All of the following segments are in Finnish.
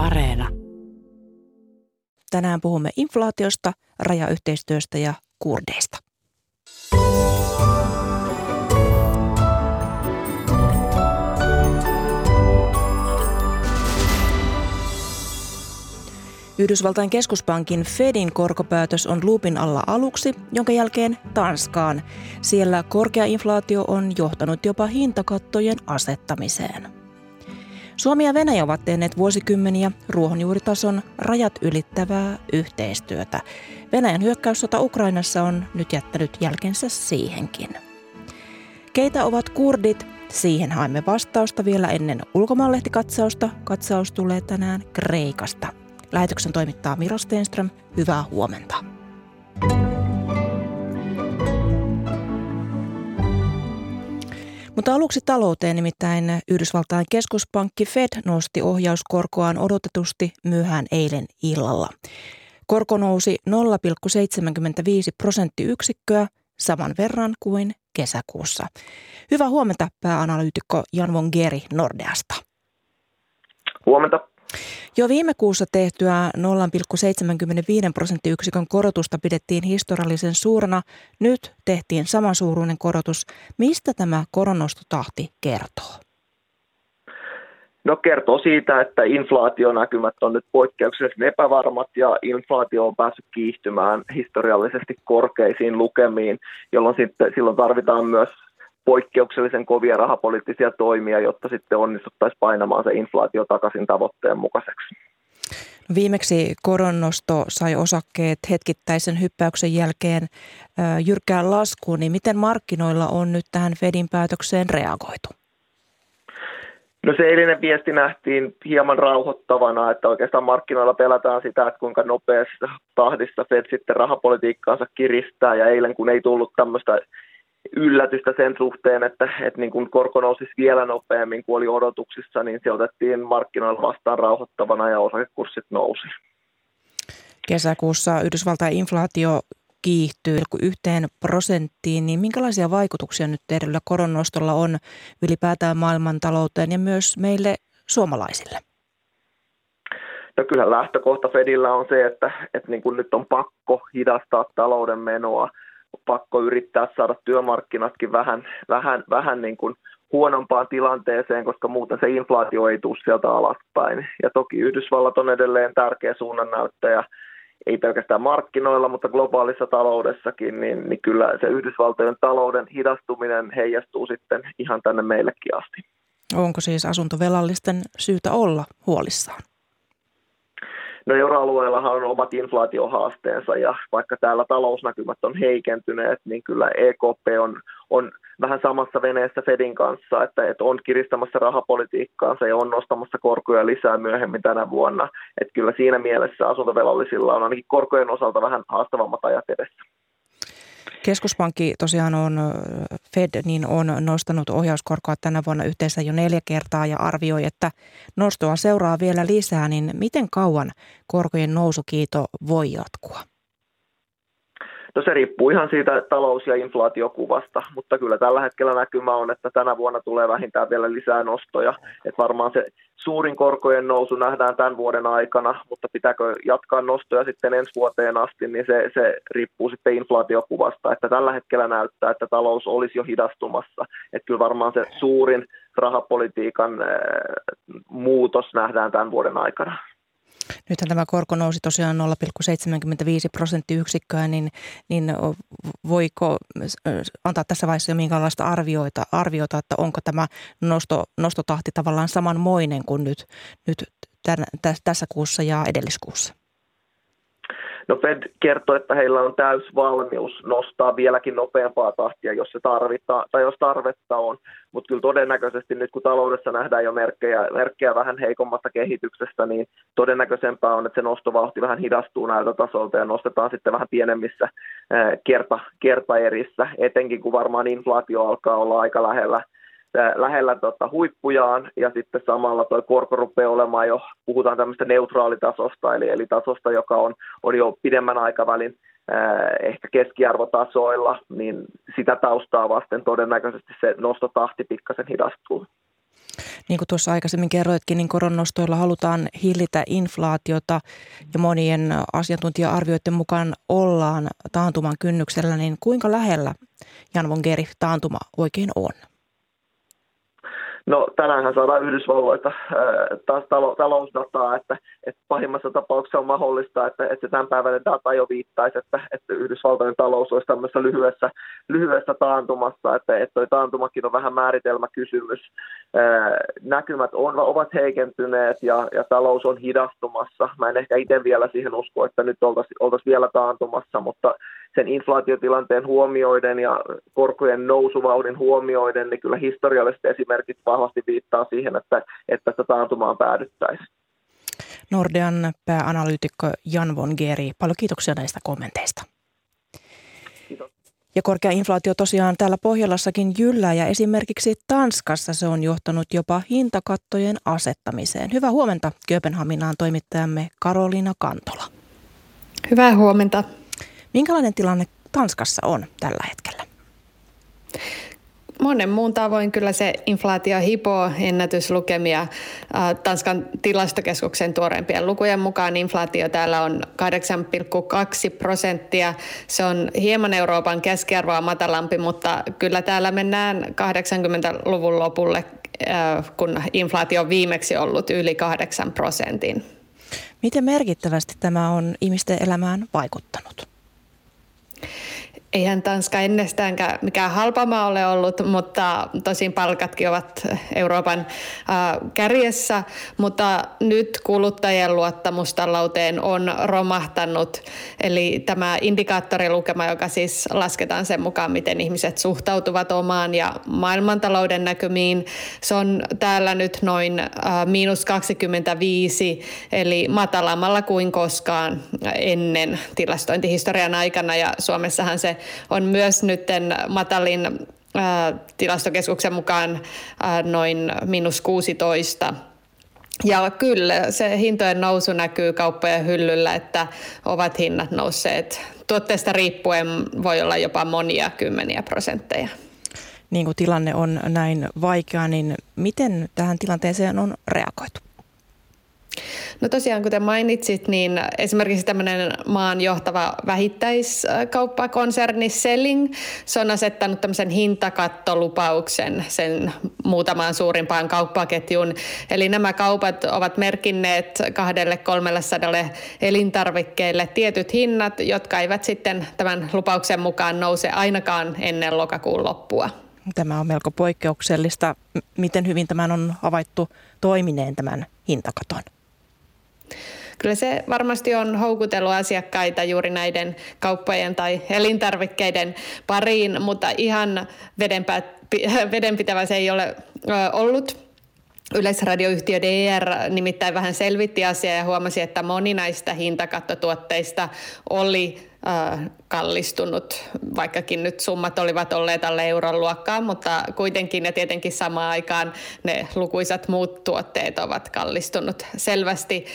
Areena. Tänään puhumme inflaatiosta, rajayhteistyöstä ja kurdeista. Yhdysvaltain keskuspankin Fedin korkopäätös on luupin alla aluksi, jonka jälkeen Tanskaan. Siellä korkea inflaatio on johtanut jopa hintakattojen asettamiseen. Suomi ja Venäjä ovat tehneet vuosikymmeniä ruohonjuuritason rajat ylittävää yhteistyötä. Venäjän hyökkäyssota Ukrainassa on nyt jättänyt jälkensä siihenkin. Keitä ovat kurdit? Siihen haemme vastausta vielä ennen ulkomaanlehtikatsausta. Katsaus tulee tänään Kreikasta. Lähetyksen toimittaa Miro Stenström. Hyvää huomenta. Mutta aluksi talouteen nimittäin Yhdysvaltain keskuspankki Fed nosti ohjauskorkoaan odotetusti myöhään eilen illalla. Korko nousi 0,75 prosenttiyksikköä saman verran kuin kesäkuussa. Hyvää huomenta pääanalyytikko Jan von Geri Nordeasta. Huomenta. Jo viime kuussa tehtyä 0,75 prosenttiyksikön korotusta pidettiin historiallisen suurena. Nyt tehtiin samansuuruinen korotus. Mistä tämä koronostotahti kertoo? No kertoo siitä, että inflaationäkymät on nyt poikkeuksellisen epävarmat ja inflaatio on päässyt kiihtymään historiallisesti korkeisiin lukemiin, jolloin sitten, silloin tarvitaan myös poikkeuksellisen kovia rahapoliittisia toimia, jotta sitten onnistuttaisiin painamaan se inflaatio takaisin tavoitteen mukaiseksi. Viimeksi koronnosto sai osakkeet hetkittäisen hyppäyksen jälkeen jyrkkään laskuun, niin miten markkinoilla on nyt tähän Fedin päätökseen reagoitu? No se eilinen viesti nähtiin hieman rauhoittavana, että oikeastaan markkinoilla pelätään sitä, että kuinka nopeassa tahdissa Fed sitten rahapolitiikkaansa kiristää ja eilen kun ei tullut tämmöistä yllätystä sen suhteen, että, että niin kuin korko nousisi vielä nopeammin kuin oli odotuksissa, niin se otettiin markkinoilla vastaan rauhoittavana ja osakekurssit nousi. Kesäkuussa Yhdysvaltain inflaatio kiihtyy yhteen prosenttiin, niin minkälaisia vaikutuksia nyt tehdyllä koronnostolla on ylipäätään maailmantalouteen ja myös meille suomalaisille? No kyllä lähtökohta Fedillä on se, että, että niin kuin nyt on pakko hidastaa talouden menoa – pakko yrittää saada työmarkkinatkin vähän, vähän, vähän niin kuin huonompaan tilanteeseen, koska muuten se inflaatio ei tule sieltä alaspäin. Ja toki Yhdysvallat on edelleen tärkeä suunnannäyttäjä, ei pelkästään markkinoilla, mutta globaalissa taloudessakin, niin, niin kyllä se Yhdysvaltojen talouden hidastuminen heijastuu sitten ihan tänne meillekin asti. Onko siis asuntovelallisten syytä olla huolissaan? No euroalueellahan on omat inflaatiohaasteensa ja vaikka täällä talousnäkymät on heikentyneet, niin kyllä EKP on, on vähän samassa veneessä Fedin kanssa, että, että on kiristämässä rahapolitiikkaansa ja on nostamassa korkoja lisää myöhemmin tänä vuonna. Että kyllä siinä mielessä asuntovelallisilla on ainakin korkojen osalta vähän haastavammat ajat edessä. Keskuspankki tosiaan on, Fed niin on nostanut ohjauskorkoa tänä vuonna yhteensä jo neljä kertaa ja arvioi, että nostoa seuraa vielä lisää, niin miten kauan korkojen nousukiito voi jatkua? No se riippuu ihan siitä talous- ja inflaatiokuvasta, mutta kyllä tällä hetkellä näkymä on, että tänä vuonna tulee vähintään vielä lisää nostoja. Että varmaan se suurin korkojen nousu nähdään tämän vuoden aikana, mutta pitääkö jatkaa nostoja sitten ensi vuoteen asti, niin se, se riippuu sitten inflaatiokuvasta. Että tällä hetkellä näyttää, että talous olisi jo hidastumassa. Että kyllä varmaan se suurin rahapolitiikan muutos nähdään tämän vuoden aikana. Nythän tämä korko nousi tosiaan 0,75 prosenttiyksikköä, niin, niin voiko antaa tässä vaiheessa jo minkälaista arvioita, arviota, että onko tämä nosto, nostotahti tavallaan samanmoinen kuin nyt, nyt tämän, tässä kuussa ja edelliskuussa? No Fed kertoo, että heillä on täys valmius nostaa vieläkin nopeampaa tahtia, jos se tarvita, tai jos tarvetta on. Mutta kyllä todennäköisesti nyt kun taloudessa nähdään jo merkkejä, merkkejä vähän heikommasta kehityksestä, niin todennäköisempää on, että se nostovauhti vähän hidastuu näiltä tasolta ja nostetaan sitten vähän pienemmissä kerta, kertaerissä, etenkin kun varmaan inflaatio alkaa olla aika lähellä lähellä tota, huippujaan ja sitten samalla tuo korko rupeaa olemaan jo, puhutaan tämmöistä neutraalitasosta, eli, eli tasosta, joka on, on jo pidemmän aikavälin äh, ehkä keskiarvotasoilla, niin sitä taustaa vasten todennäköisesti se nostotahti pikkasen hidastuu. Niin kuin tuossa aikaisemmin kerroitkin, niin koronnostoilla halutaan hillitä inflaatiota ja monien asiantuntija-arvioiden mukaan ollaan taantuman kynnyksellä, niin kuinka lähellä Jan von Geri taantuma oikein on? No tänäänhän saadaan Yhdysvalloita taas talo, talousdataa, että, että pahimmassa tapauksessa on mahdollista, että, että se tämänpäiväinen data jo viittaisi, että, että Yhdysvaltojen talous olisi tämmöisessä lyhyessä, lyhyessä taantumassa, että, että toi taantumakin on vähän määritelmäkysymys. Näkymät on, ovat heikentyneet ja, ja talous on hidastumassa. Mä en ehkä itse vielä siihen usko, että nyt oltaisiin oltaisi vielä taantumassa, mutta sen inflaatiotilanteen huomioiden ja korkojen nousuvauhdin huomioiden, niin kyllä historialliset esimerkit vahvasti viittaa siihen, että, että tästä taantumaan päädyttäisiin. Nordean pääanalyytikko Jan von Geri, paljon kiitoksia näistä kommenteista. Kiitos. Ja korkea inflaatio tosiaan täällä Pohjolassakin jyllää ja esimerkiksi Tanskassa se on johtanut jopa hintakattojen asettamiseen. Hyvää huomenta Kööpenhaminaan toimittajamme Karoliina Kantola. Hyvää huomenta. Minkälainen tilanne Tanskassa on tällä hetkellä? Monen muun tavoin kyllä se inflaatio hipoo ennätyslukemia. Tanskan tilastokeskuksen tuoreimpien lukujen mukaan inflaatio täällä on 8,2 prosenttia. Se on hieman Euroopan keskiarvoa matalampi, mutta kyllä täällä mennään 80-luvun lopulle, kun inflaatio on viimeksi ollut yli 8 prosentin. Miten merkittävästi tämä on ihmisten elämään vaikuttanut? Eihän Tanska ennestäänkään mikään halpa maa ole ollut, mutta tosin palkatkin ovat Euroopan kärjessä. Mutta nyt kuluttajien luottamus talouteen on romahtanut. Eli tämä indikaattorilukema, joka siis lasketaan sen mukaan, miten ihmiset suhtautuvat omaan ja maailmantalouden näkymiin, se on täällä nyt noin miinus 25, eli matalammalla kuin koskaan ennen tilastointihistorian aikana. Ja Suomessahan se on myös nyt matalin tilastokeskuksen mukaan noin miinus 16 ja kyllä se hintojen nousu näkyy kauppojen hyllyllä, että ovat hinnat nousseet. Tuotteesta riippuen voi olla jopa monia kymmeniä prosentteja. Niin kuin tilanne on näin vaikea, niin miten tähän tilanteeseen on reagoitu? No tosiaan, kuten mainitsit, niin esimerkiksi tämmöinen maan johtava vähittäiskauppakonserni Selling, se on asettanut tämmöisen hintakattolupauksen sen muutamaan suurimpaan kauppaketjuun. Eli nämä kaupat ovat merkinneet kahdelle 300 elintarvikkeille tietyt hinnat, jotka eivät sitten tämän lupauksen mukaan nouse ainakaan ennen lokakuun loppua. Tämä on melko poikkeuksellista. Miten hyvin tämän on havaittu toimineen tämän hintakaton? Kyllä se varmasti on houkutellut asiakkaita juuri näiden kauppojen tai elintarvikkeiden pariin, mutta ihan vedenpä, vedenpitävä se ei ole ollut. Yleisradioyhtiö DR nimittäin vähän selvitti asiaa ja huomasi, että moni näistä hintakattotuotteista oli kallistunut, vaikkakin nyt summat olivat olleet alle euron luokkaa, mutta kuitenkin ja tietenkin samaan aikaan ne lukuisat muut tuotteet ovat kallistunut selvästi.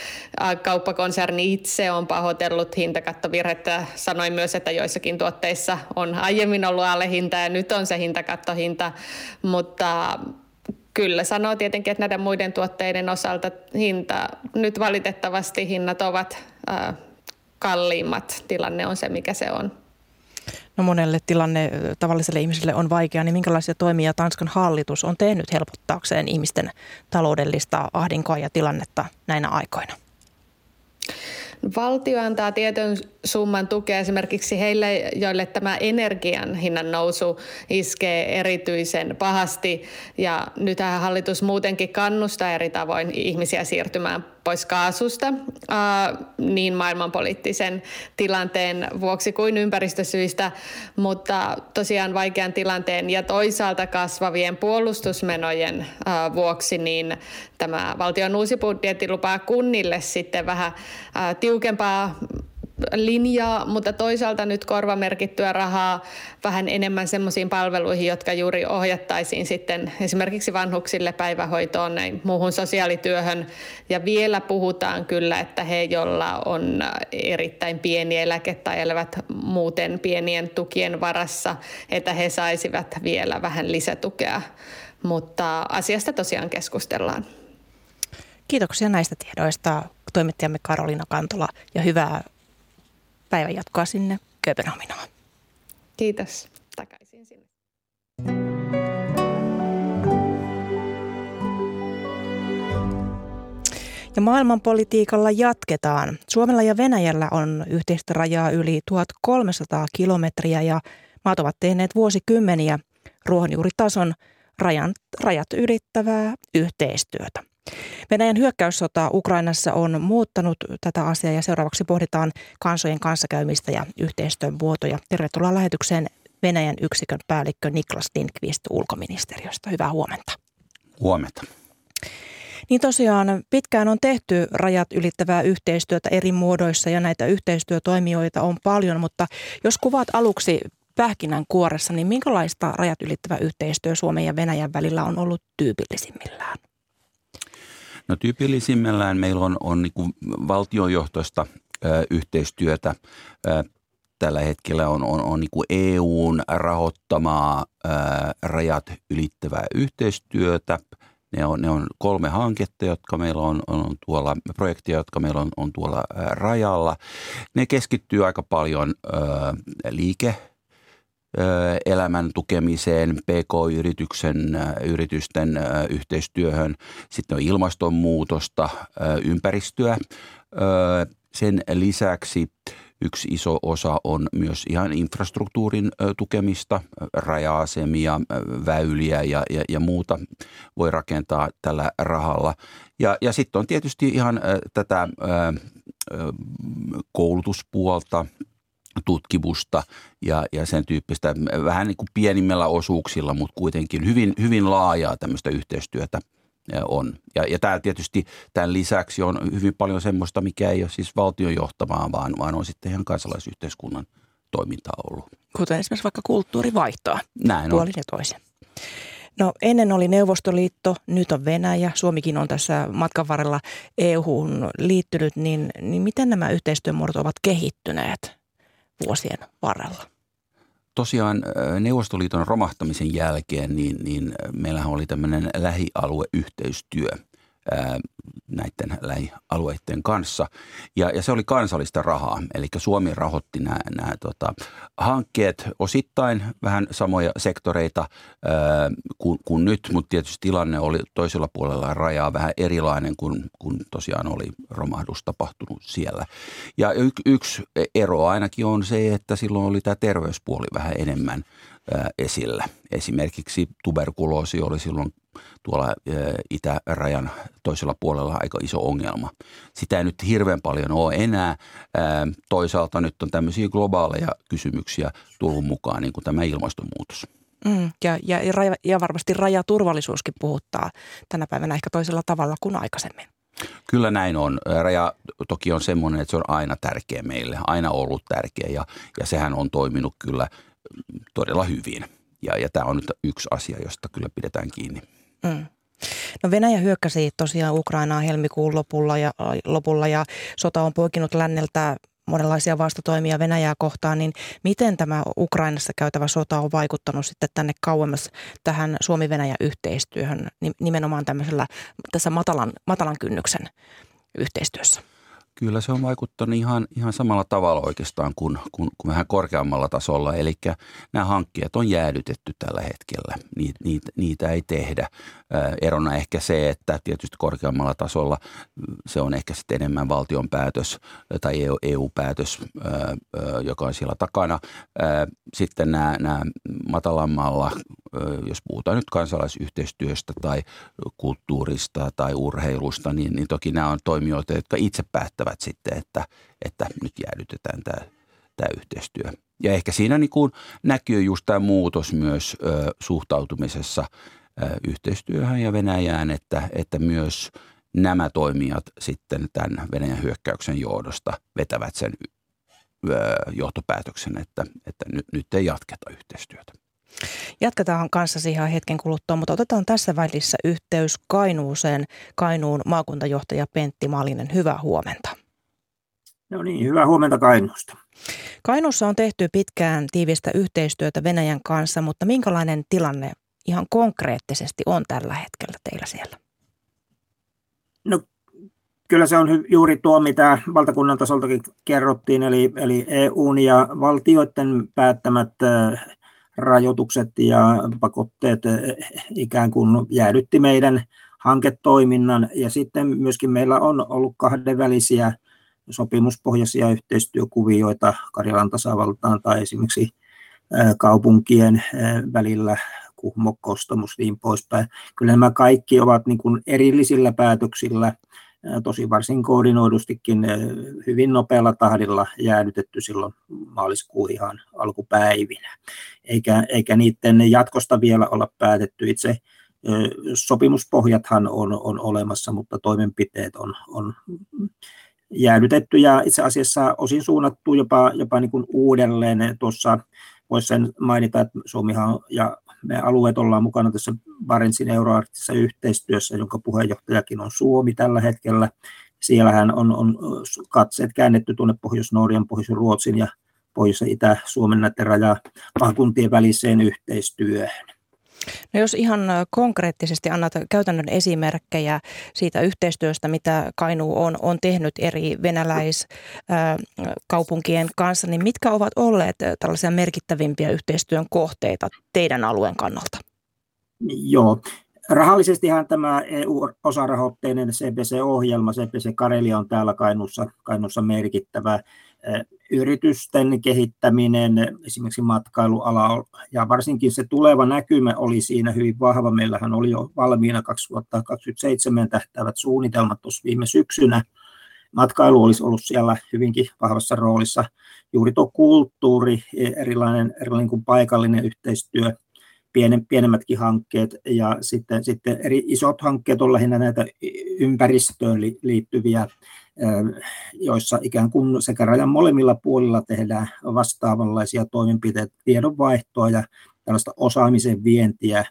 Kauppakonserni itse on pahoitellut hintakattovirhettä. Sanoin myös, että joissakin tuotteissa on aiemmin ollut alle hinta ja nyt on se hintakattohinta, mutta Kyllä, sanoo tietenkin, että näiden muiden tuotteiden osalta hinta, nyt valitettavasti hinnat ovat kalliimmat. Tilanne on se, mikä se on. No monelle tilanne tavalliselle ihmiselle on vaikea, niin minkälaisia toimia Tanskan hallitus on tehnyt helpottaakseen ihmisten taloudellista ahdinkoa ja tilannetta näinä aikoina? Valtio antaa tietyn summan tukea esimerkiksi heille, joille tämä energian hinnan nousu iskee erityisen pahasti. Ja nythän hallitus muutenkin kannustaa eri tavoin ihmisiä siirtymään pois kaasusta niin maailmanpoliittisen tilanteen vuoksi kuin ympäristösyistä, mutta tosiaan vaikean tilanteen ja toisaalta kasvavien puolustusmenojen vuoksi niin tämä valtion uusi budjetti lupaa kunnille sitten vähän tiukempaa linjaa, mutta toisaalta nyt korvamerkittyä rahaa vähän enemmän semmoisiin palveluihin, jotka juuri ohjattaisiin sitten esimerkiksi vanhuksille päivähoitoon, näin muuhun sosiaalityöhön. Ja vielä puhutaan kyllä, että he, joilla on erittäin pieni eläke tai elävät muuten pienien tukien varassa, että he saisivat vielä vähän lisätukea mutta asiasta tosiaan keskustellaan. Kiitoksia näistä tiedoista toimittajamme Karolina Kantola ja hyvää päivänjatkoa sinne Kööpenhaminaan. Kiitos. Takaisin sinne. Ja maailmanpolitiikalla jatketaan. Suomella ja Venäjällä on yhteistä rajaa yli 1300 kilometriä ja maat ovat tehneet vuosikymmeniä ruohonjuuritason rajan, rajat ylittävää yhteistyötä. Venäjän hyökkäyssota Ukrainassa on muuttanut tätä asiaa ja seuraavaksi pohditaan kansojen kanssakäymistä ja yhteistyön muotoja. Tervetuloa lähetykseen Venäjän yksikön päällikkö Niklas Dinkvist ulkoministeriöstä. Hyvää huomenta. Huomenta. Niin tosiaan pitkään on tehty rajat ylittävää yhteistyötä eri muodoissa ja näitä yhteistyötoimijoita on paljon, mutta jos kuvaat aluksi pähkinän kuoressa, niin minkälaista rajat ylittävä yhteistyö Suomen ja Venäjän välillä on ollut tyypillisimmillään? No tyypillisimmillään meillä on, on niin valtiojohtoista ö, yhteistyötä. Ö, tällä hetkellä on, on, on niin EUn rahoittamaa ö, rajat ylittävää yhteistyötä. Ne on, ne on kolme hanketta, jotka meillä on, on tuolla, projekteja, jotka meillä on, on tuolla rajalla. Ne keskittyy aika paljon ö, liike- elämän tukemiseen, PK-yrityksen, yritysten yhteistyöhön. Sitten on ilmastonmuutosta, ympäristöä. Sen lisäksi yksi iso osa on myös ihan infrastruktuurin tukemista, raja-asemia, väyliä ja, ja, ja muuta voi rakentaa tällä rahalla. Ja, ja sitten on tietysti ihan tätä koulutuspuolta – tutkimusta ja, ja sen tyyppistä vähän niin kuin pienimmillä osuuksilla, mutta kuitenkin hyvin, hyvin laajaa tämmöistä yhteistyötä on. Ja, ja tämä tietysti tämän lisäksi on hyvin paljon semmoista, mikä ei ole siis valtion johtamaa, vaan, vaan on sitten ihan kansalaisyhteiskunnan toimintaa ollut. Kuten esimerkiksi vaikka kulttuurivaihtoa Näin puolin on. ja toisin. No ennen oli Neuvostoliitto, nyt on Venäjä, Suomikin on tässä matkan varrella EU-hun liittynyt, niin, niin miten nämä yhteistyömuodot ovat kehittyneet? Vuosien varrella? Tosiaan Neuvostoliiton romahtamisen jälkeen niin, niin meillähän oli tämmöinen lähialueyhteistyö – näiden lähialueiden kanssa. Ja, ja se oli kansallista rahaa, eli Suomi rahoitti nämä, nämä tota, hankkeet osittain vähän samoja sektoreita ää, kuin, kuin nyt, mutta tietysti tilanne oli toisella puolella rajaa vähän erilainen kuin, kuin tosiaan oli romahdus tapahtunut siellä. Ja y, yksi ero ainakin on se, että silloin oli tämä terveyspuoli vähän enemmän esillä. Esimerkiksi tuberkuloosi oli silloin tuolla itärajan toisella puolella aika iso ongelma. Sitä ei nyt hirveän paljon ole enää. Toisaalta nyt on tämmöisiä globaaleja kysymyksiä tullut mukaan, niin kuin tämä ilmastonmuutos. Mm, ja, ja, ja varmasti rajaturvallisuuskin puhuttaa tänä päivänä ehkä toisella tavalla kuin aikaisemmin. Kyllä näin on. Raja toki on semmoinen, että se on aina tärkeä meille, aina ollut tärkeä ja, ja sehän on toiminut kyllä todella hyvin. Ja, ja tämä on nyt yksi asia, josta kyllä pidetään kiinni. Mm. No Venäjä hyökkäsi tosiaan Ukrainaa helmikuun lopulla ja, lopulla ja sota on poikinut länneltä monenlaisia vastatoimia Venäjää kohtaan, niin miten tämä Ukrainassa käytävä sota on vaikuttanut sitten tänne kauemmas tähän Suomi-Venäjä-yhteistyöhön nimenomaan tämmöisellä tässä matalan, matalan kynnyksen yhteistyössä? Kyllä se on vaikuttanut ihan, ihan samalla tavalla oikeastaan kuin, kuin, kuin vähän korkeammalla tasolla. Eli nämä hankkeet on jäädytetty tällä hetkellä. Niitä, niitä, niitä ei tehdä. Erona ehkä se, että tietysti korkeammalla tasolla se on ehkä sitten enemmän valtion päätös tai EU-päätös, joka on siellä takana. Sitten nämä, nämä matalammalla, jos puhutaan nyt kansalaisyhteistyöstä tai kulttuurista tai urheilusta, niin, niin toki nämä on toimijoita, jotka itse päättävät sitten, että, että nyt jäädytetään tämä, tämä yhteistyö. Ja ehkä siinä niin kuin näkyy just tämä muutos myös ö, suhtautumisessa – yhteistyöhön ja Venäjään, että, että myös nämä toimijat sitten tämän Venäjän hyökkäyksen johdosta vetävät sen johtopäätöksen, että, että nyt, nyt ei jatketa yhteistyötä. Jatketaan kanssasi ihan hetken kuluttua, mutta otetaan tässä välissä yhteys Kainuuseen. Kainuun maakuntajohtaja Pentti Malinen, hyvää huomenta. No niin, hyvää huomenta Kainuusta. Kainuussa on tehty pitkään tiivistä yhteistyötä Venäjän kanssa, mutta minkälainen tilanne ihan konkreettisesti on tällä hetkellä teillä siellä? No kyllä se on juuri tuo, mitä valtakunnan tasoltakin kerrottiin, eli, eli EUn ja valtioiden päättämät rajoitukset ja pakotteet ikään kuin jäädytti meidän hanketoiminnan ja sitten myöskin meillä on ollut kahdenvälisiä sopimuspohjaisia yhteistyökuvioita Karjalan tasavaltaan tai esimerkiksi kaupunkien välillä, Kuhmo, Kostamus, niin poispäin. Kyllä nämä kaikki ovat niin kuin erillisillä päätöksillä, tosi varsin koordinoidustikin hyvin nopealla tahdilla jäädytetty silloin maaliskuun ihan alkupäivinä. Eikä, eikä niiden jatkosta vielä olla päätetty. Itse sopimuspohjathan on, on olemassa, mutta toimenpiteet on, on jäädytetty ja itse asiassa osin suunnattu jopa, jopa niin kuin uudelleen. Tuossa voisi sen mainita, että Suomihan ja me alueet ollaan mukana tässä Barentsin euroarktisessa yhteistyössä, jonka puheenjohtajakin on Suomi tällä hetkellä. Siellähän on, on katseet käännetty tuonne Pohjois-Norjan, Pohjois-Ruotsin ja Pohjois- ja Itä-Suomen näiden rajamaakuntien väliseen yhteistyöhön. No jos ihan konkreettisesti annat käytännön esimerkkejä siitä yhteistyöstä, mitä Kainuu on, on tehnyt eri venäläiskaupunkien kanssa, niin mitkä ovat olleet tällaisia merkittävimpiä yhteistyön kohteita teidän alueen kannalta? Joo, Rahallisestihan tämä EU-osarahoitteinen CPC-ohjelma, CPC Karelia on täällä Kainuussa, Kainuussa merkittävä yritysten kehittäminen, esimerkiksi matkailuala ja varsinkin se tuleva näkymä oli siinä hyvin vahva. Meillähän oli jo valmiina 2027 tähtävät suunnitelmat tuossa viime syksynä. Matkailu olisi ollut siellä hyvinkin vahvassa roolissa. Juuri tuo kulttuuri, erilainen, erilainen kuin paikallinen yhteistyö, pienen, pienemmätkin hankkeet ja sitten, sitten eri isot hankkeet on lähinnä näitä ympäristöön liittyviä joissa ikään kuin sekä rajan molemmilla puolilla tehdään vastaavanlaisia toimenpiteitä, tiedonvaihtoa ja tällaista osaamisen vientiä,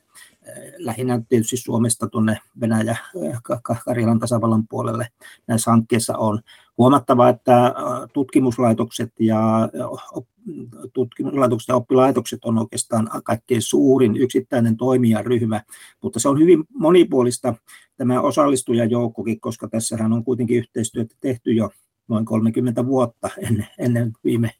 lähinnä tietysti Suomesta tuonne Venäjä, Karjalan tasavallan puolelle näissä hankkeissa on. Huomattava, että tutkimuslaitokset ja tutkimuslaitokset ja oppilaitokset on oikeastaan kaikkein suurin yksittäinen toimijaryhmä, mutta se on hyvin monipuolista tämä osallistujajoukkokin, koska tässähän on kuitenkin yhteistyötä tehty jo noin 30 vuotta ennen, ennen viime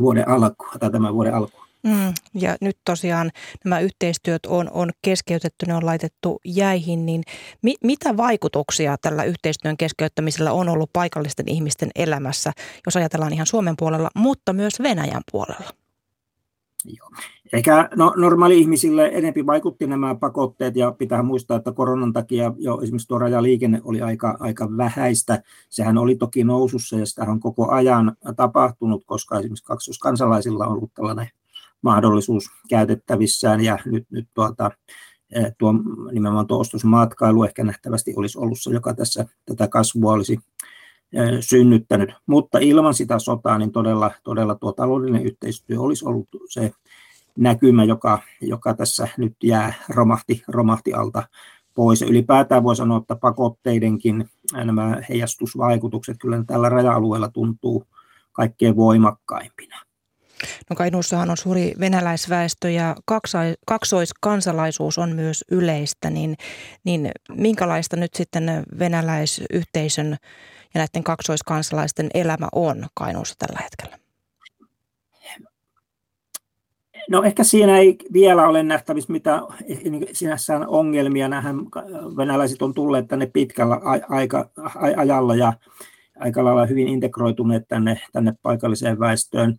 vuoden alkua tai tämän vuoden alkua. Mm, ja nyt tosiaan nämä yhteistyöt on, on keskeytetty, ne on laitettu jäihin, niin mi, mitä vaikutuksia tällä yhteistyön keskeyttämisellä on ollut paikallisten ihmisten elämässä, jos ajatellaan ihan Suomen puolella, mutta myös Venäjän puolella? Joo. Eikä no, normaali-ihmisille enempi vaikutti nämä pakotteet ja pitää muistaa, että koronan takia jo esimerkiksi tuo rajaliikenne oli aika, aika vähäistä. Sehän oli toki nousussa ja sitä on koko ajan tapahtunut, koska esimerkiksi kaksoskansalaisilla on ollut tällainen mahdollisuus käytettävissään ja nyt, nyt tuota, eh, tuo, nimenomaan tuo ostosmatkailu ehkä nähtävästi olisi ollut se, joka tässä tätä kasvua olisi eh, synnyttänyt. Mutta ilman sitä sotaa niin todella, todella tuo taloudellinen yhteistyö olisi ollut se näkymä, joka, joka tässä nyt jää romahti, romahti alta pois. Ja ylipäätään voi sanoa, että pakotteidenkin nämä heijastusvaikutukset kyllä tällä raja-alueella tuntuu kaikkein voimakkaimpina. No Kainuussahan on suuri venäläisväestö ja kaksoiskansalaisuus on myös yleistä, niin, niin minkälaista nyt sitten venäläisyhteisön ja näiden kaksoiskansalaisten elämä on Kainuussa tällä hetkellä? No ehkä siinä ei vielä ole nähtävissä mitä sinänsä ongelmia. Nähän venäläiset on tulleet tänne pitkällä aika, ajalla ja aika lailla hyvin integroituneet tänne, tänne paikalliseen väestöön.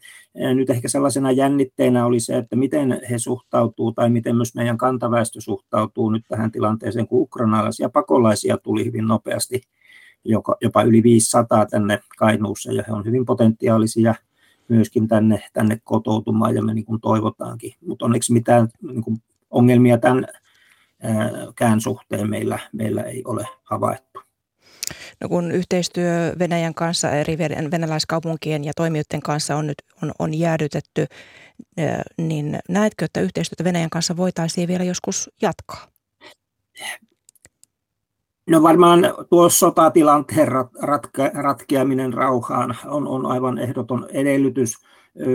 Nyt ehkä sellaisena jännitteenä oli se, että miten he suhtautuu tai miten myös meidän kantaväestö suhtautuu nyt tähän tilanteeseen, kun ukrainalaisia pakolaisia tuli hyvin nopeasti, jopa yli 500 tänne Kainuussa ja he on hyvin potentiaalisia myöskin tänne, tänne kotoutumaan ja me niin kuin toivotaankin. Mutta onneksi mitään niin kuin ongelmia tämän kään suhteen meillä, meillä ei ole havaittu. No kun yhteistyö Venäjän kanssa, eri venäläiskaupunkien ja toimijoiden kanssa on nyt on, on jäädytetty, niin näetkö, että yhteistyötä Venäjän kanssa voitaisiin vielä joskus jatkaa? No varmaan tuo sotatilanteen ratka, ratkeaminen rauhaan on, on aivan ehdoton edellytys.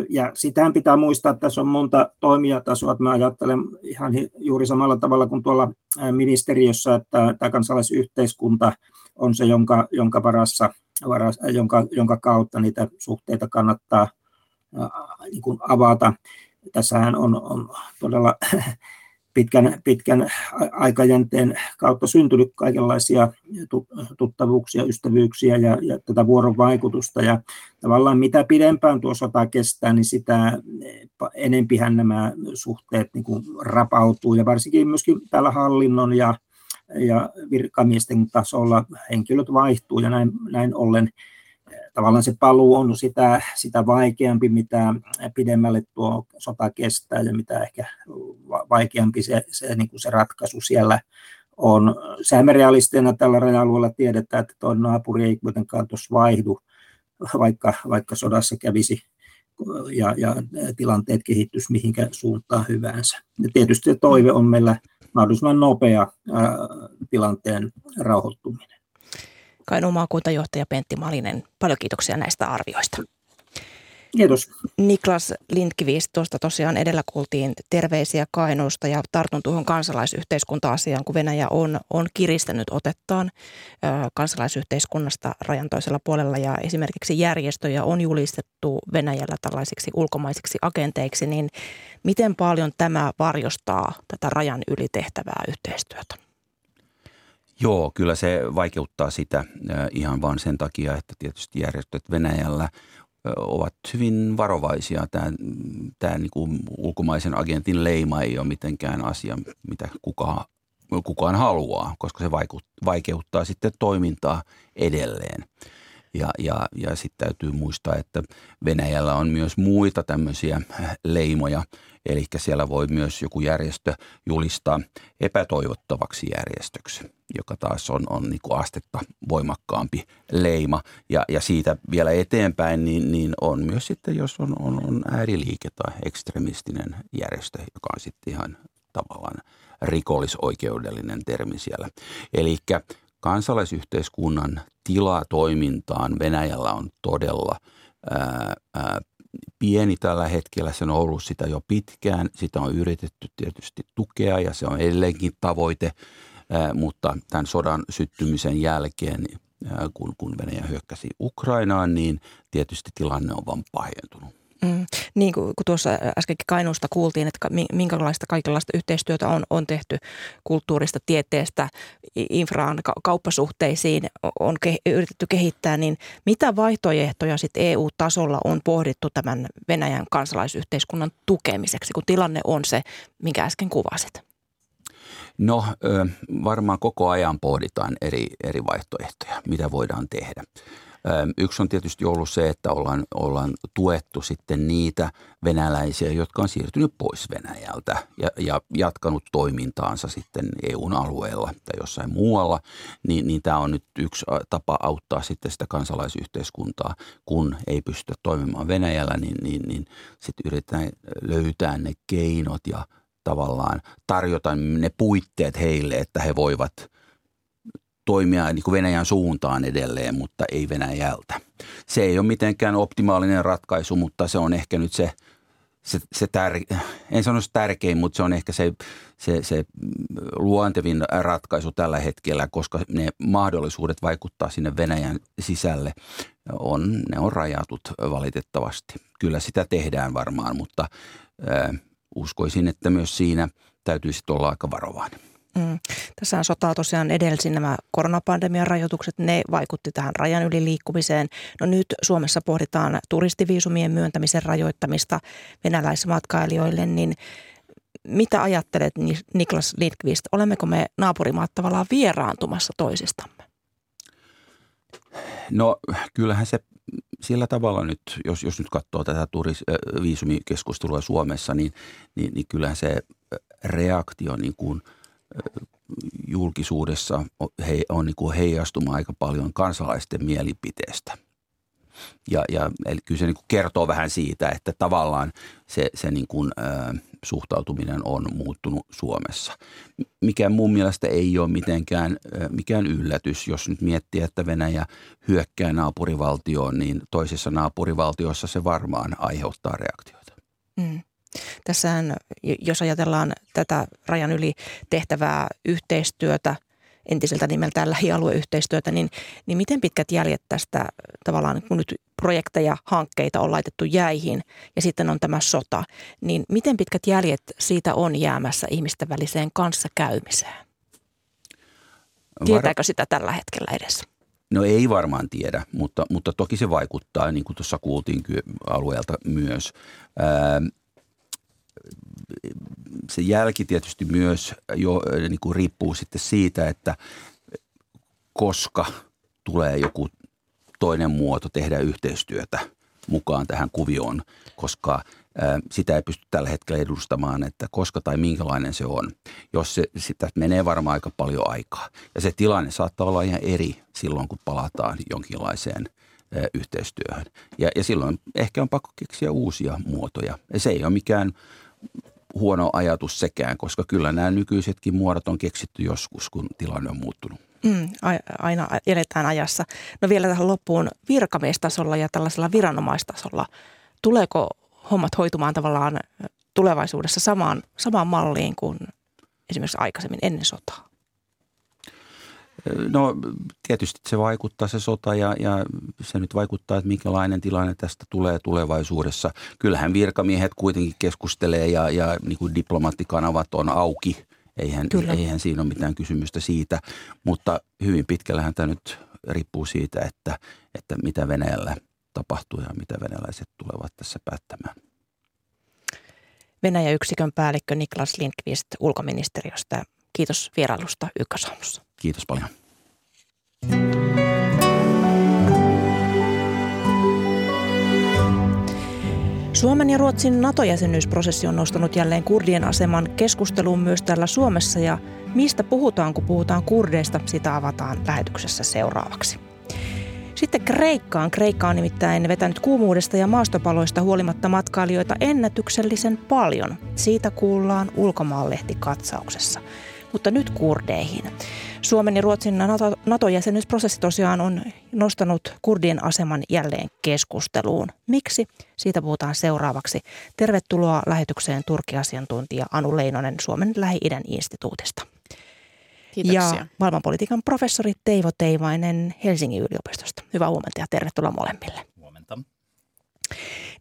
Ja sitähän pitää muistaa, että tässä on monta toimijatasoa. Mä ajattelen ihan juuri samalla tavalla kuin tuolla ministeriössä, että tämä kansalaisyhteiskunta on se, jonka, jonka, varassa, varas, jonka, jonka kautta niitä suhteita kannattaa niin kuin avata. Tässähän on, on todella pitkän, pitkän aikajänteen kautta syntynyt kaikenlaisia tuttavuuksia, ystävyyksiä ja, ja tätä vuorovaikutusta. Ja tavallaan mitä pidempään tuo sota kestää, niin sitä enempihän nämä suhteet niin kuin rapautuu. Ja varsinkin myöskin täällä hallinnon ja, ja virkamiesten tasolla henkilöt vaihtuu ja näin, näin ollen tavallaan se paluu on sitä, sitä vaikeampi, mitä pidemmälle tuo sota kestää ja mitä ehkä vaikeampi se, se, niin kuin se ratkaisu siellä on. Säämerialisteina tällä raja-alueella tiedetään, että tuo naapuri ei kuitenkaan tuossa vaihdu, vaikka, vaikka sodassa kävisi ja, ja tilanteet kehittyisi mihinkä suuntaan hyvänsä. Ja tietysti toive on meillä mahdollisimman nopea ää, tilanteen rauhoittuminen. Kainuun maakuntajohtaja Pentti Malinen, paljon kiitoksia näistä arvioista. Kiitos. Niklas Lindqvist, tuosta tosiaan edellä kuultiin terveisiä Kainuusta ja tartun tuohon kansalaisyhteiskunta-asiaan, kun Venäjä on, on kiristänyt otettaan ö, kansalaisyhteiskunnasta rajan toisella puolella ja esimerkiksi järjestöjä on julistettu Venäjällä tällaisiksi ulkomaisiksi agenteiksi, niin miten paljon tämä varjostaa tätä rajan ylitehtävää yhteistyötä? Joo, kyllä se vaikeuttaa sitä ihan vain sen takia, että tietysti järjestöt Venäjällä ovat hyvin varovaisia. Tämä, tämä niin kuin ulkomaisen agentin leima ei ole mitenkään asia, mitä kukaan, kukaan haluaa, koska se vaikeuttaa sitten toimintaa edelleen. Ja, ja, ja sitten täytyy muistaa, että Venäjällä on myös muita tämmöisiä leimoja, eli siellä voi myös joku järjestö julistaa epätoivottavaksi järjestöksi, joka taas on, on niin kuin astetta voimakkaampi leima. Ja, ja siitä vielä eteenpäin niin, niin on myös sitten, jos on, on, on ääriliike tai ekstremistinen järjestö, joka on sitten ihan tavallaan rikollisoikeudellinen termi siellä. Eli kansalaisyhteiskunnan tila toimintaan Venäjällä on todella ää, ää, pieni tällä hetkellä. Se on ollut sitä jo pitkään. Sitä on yritetty tietysti tukea ja se on edelleenkin tavoite, ää, mutta tämän sodan syttymisen jälkeen, kun, kun Venäjä hyökkäsi Ukrainaan, niin tietysti tilanne on vain pahentunut. Mm. Niin kuin tuossa äskenkin Kainuusta kuultiin, että minkälaista kaikenlaista yhteistyötä on, on tehty kulttuurista, tieteestä, infraan, kauppasuhteisiin on ke, yritetty kehittää, niin mitä vaihtoehtoja sitten EU-tasolla on pohdittu tämän Venäjän kansalaisyhteiskunnan tukemiseksi, kun tilanne on se, minkä äsken kuvasit? No varmaan koko ajan pohditaan eri, eri vaihtoehtoja, mitä voidaan tehdä. Yksi on tietysti ollut se, että ollaan, ollaan tuettu sitten niitä venäläisiä, jotka on siirtynyt pois Venäjältä ja, ja jatkanut toimintaansa sitten EUn alueella tai jossain muualla, niin, niin tämä on nyt yksi tapa auttaa sitten sitä kansalaisyhteiskuntaa, kun ei pystytä toimimaan Venäjällä, niin, niin, niin sitten yritetään löytää ne keinot ja tavallaan tarjota ne puitteet heille, että he voivat – toimia niin kuin Venäjän suuntaan edelleen, mutta ei Venäjältä. Se ei ole mitenkään optimaalinen ratkaisu, mutta se on ehkä nyt se, se, se tär, en sano se tärkein, mutta se on ehkä se, se, se luontevin ratkaisu tällä hetkellä, koska ne mahdollisuudet vaikuttaa sinne Venäjän sisälle on, ne on rajatut valitettavasti. Kyllä sitä tehdään varmaan, mutta äh, uskoisin, että myös siinä täytyisi olla aika varovainen. Mm. Tässä sotaa tosiaan edelsi nämä koronapandemian rajoitukset, ne vaikutti tähän rajan yli liikkumiseen. No nyt Suomessa pohditaan turistiviisumien myöntämisen rajoittamista venäläismatkailijoille, niin mitä ajattelet Niklas Lindqvist, olemmeko me naapurimaat tavallaan vieraantumassa toisistamme? No kyllähän se sillä tavalla nyt, jos, jos nyt katsoo tätä turis, viisumikeskustelua Suomessa, niin, niin, niin kyllähän se reaktio niin kuin – julkisuudessa he, on niin kuin heijastuma aika paljon kansalaisten mielipiteestä. Ja, ja eli kyllä se niin kuin kertoo vähän siitä, että tavallaan se, se niin kuin, ä, suhtautuminen on muuttunut Suomessa. Mikä mun mielestä ei ole mitenkään ä, mikään yllätys, jos nyt miettii, että Venäjä hyökkää naapurivaltioon, niin toisessa naapurivaltiossa se varmaan aiheuttaa reaktioita. Mm. Tässähän, jos ajatellaan tätä rajan yli tehtävää yhteistyötä, entiseltä nimeltään lähialueyhteistyötä, niin, niin miten pitkät jäljet tästä tavallaan, kun nyt projekteja, hankkeita on laitettu jäihin ja sitten on tämä sota, niin miten pitkät jäljet siitä on jäämässä ihmisten väliseen kanssakäymiseen? Tietääkö sitä tällä hetkellä edessä? No ei varmaan tiedä, mutta, mutta toki se vaikuttaa, niin kuin tuossa kuultiin alueelta myös. Ää, se jälki tietysti myös jo niin kuin riippuu sitten siitä, että koska tulee joku toinen muoto tehdä yhteistyötä mukaan tähän kuvioon, koska sitä ei pysty tällä hetkellä edustamaan, että koska tai minkälainen se on. Jos se, sitä menee varmaan aika paljon aikaa. Ja se tilanne saattaa olla ihan eri silloin, kun palataan jonkinlaiseen yhteistyöhön. Ja, ja silloin ehkä on pakko keksiä uusia muotoja. Ja se ei ole mikään huono ajatus sekään, koska kyllä nämä nykyisetkin muodot on keksitty joskus, kun tilanne on muuttunut. Mm, aina eletään ajassa. No vielä tähän loppuun virkamiestasolla ja tällaisella viranomaistasolla. Tuleeko hommat hoitumaan tavallaan tulevaisuudessa samaan, samaan malliin kuin esimerkiksi aikaisemmin ennen sotaa? No tietysti se vaikuttaa se sota ja, ja se nyt vaikuttaa, että minkälainen tilanne tästä tulee tulevaisuudessa. Kyllähän virkamiehet kuitenkin keskustelee ja, ja niin kuin diplomaatikanavat on auki. Eihän, eihän siinä ole mitään kysymystä siitä, mutta hyvin pitkällähän tämä nyt riippuu siitä, että, että mitä Venäjällä tapahtuu ja mitä venäläiset tulevat tässä päättämään. Venäjä-yksikön päällikkö Niklas Lindqvist ulkoministeriöstä. Kiitos vierailusta Ykkösaamussa. Kiitos paljon. Suomen ja Ruotsin NATO-jäsenyysprosessi on nostanut jälleen kurdien aseman keskusteluun myös täällä Suomessa ja mistä puhutaan, kun puhutaan kurdeista, sitä avataan lähetyksessä seuraavaksi. Sitten Kreikkaan. Kreikka on nimittäin vetänyt kuumuudesta ja maastopaloista huolimatta matkailijoita ennätyksellisen paljon. Siitä kuullaan ulkomaanlehti katsauksessa. Mutta nyt kurdeihin. Suomen ja Ruotsin NATO-jäsenyysprosessi tosiaan on nostanut kurdien aseman jälleen keskusteluun. Miksi? Siitä puhutaan seuraavaksi. Tervetuloa lähetykseen Turkki-asiantuntija Anu Leinonen Suomen Lähi-idän instituutista. Kiitoksia. Ja maailmanpolitiikan professori Teivo Teivainen Helsingin yliopistosta. Hyvää huomenta ja tervetuloa molemmille. Huomenta.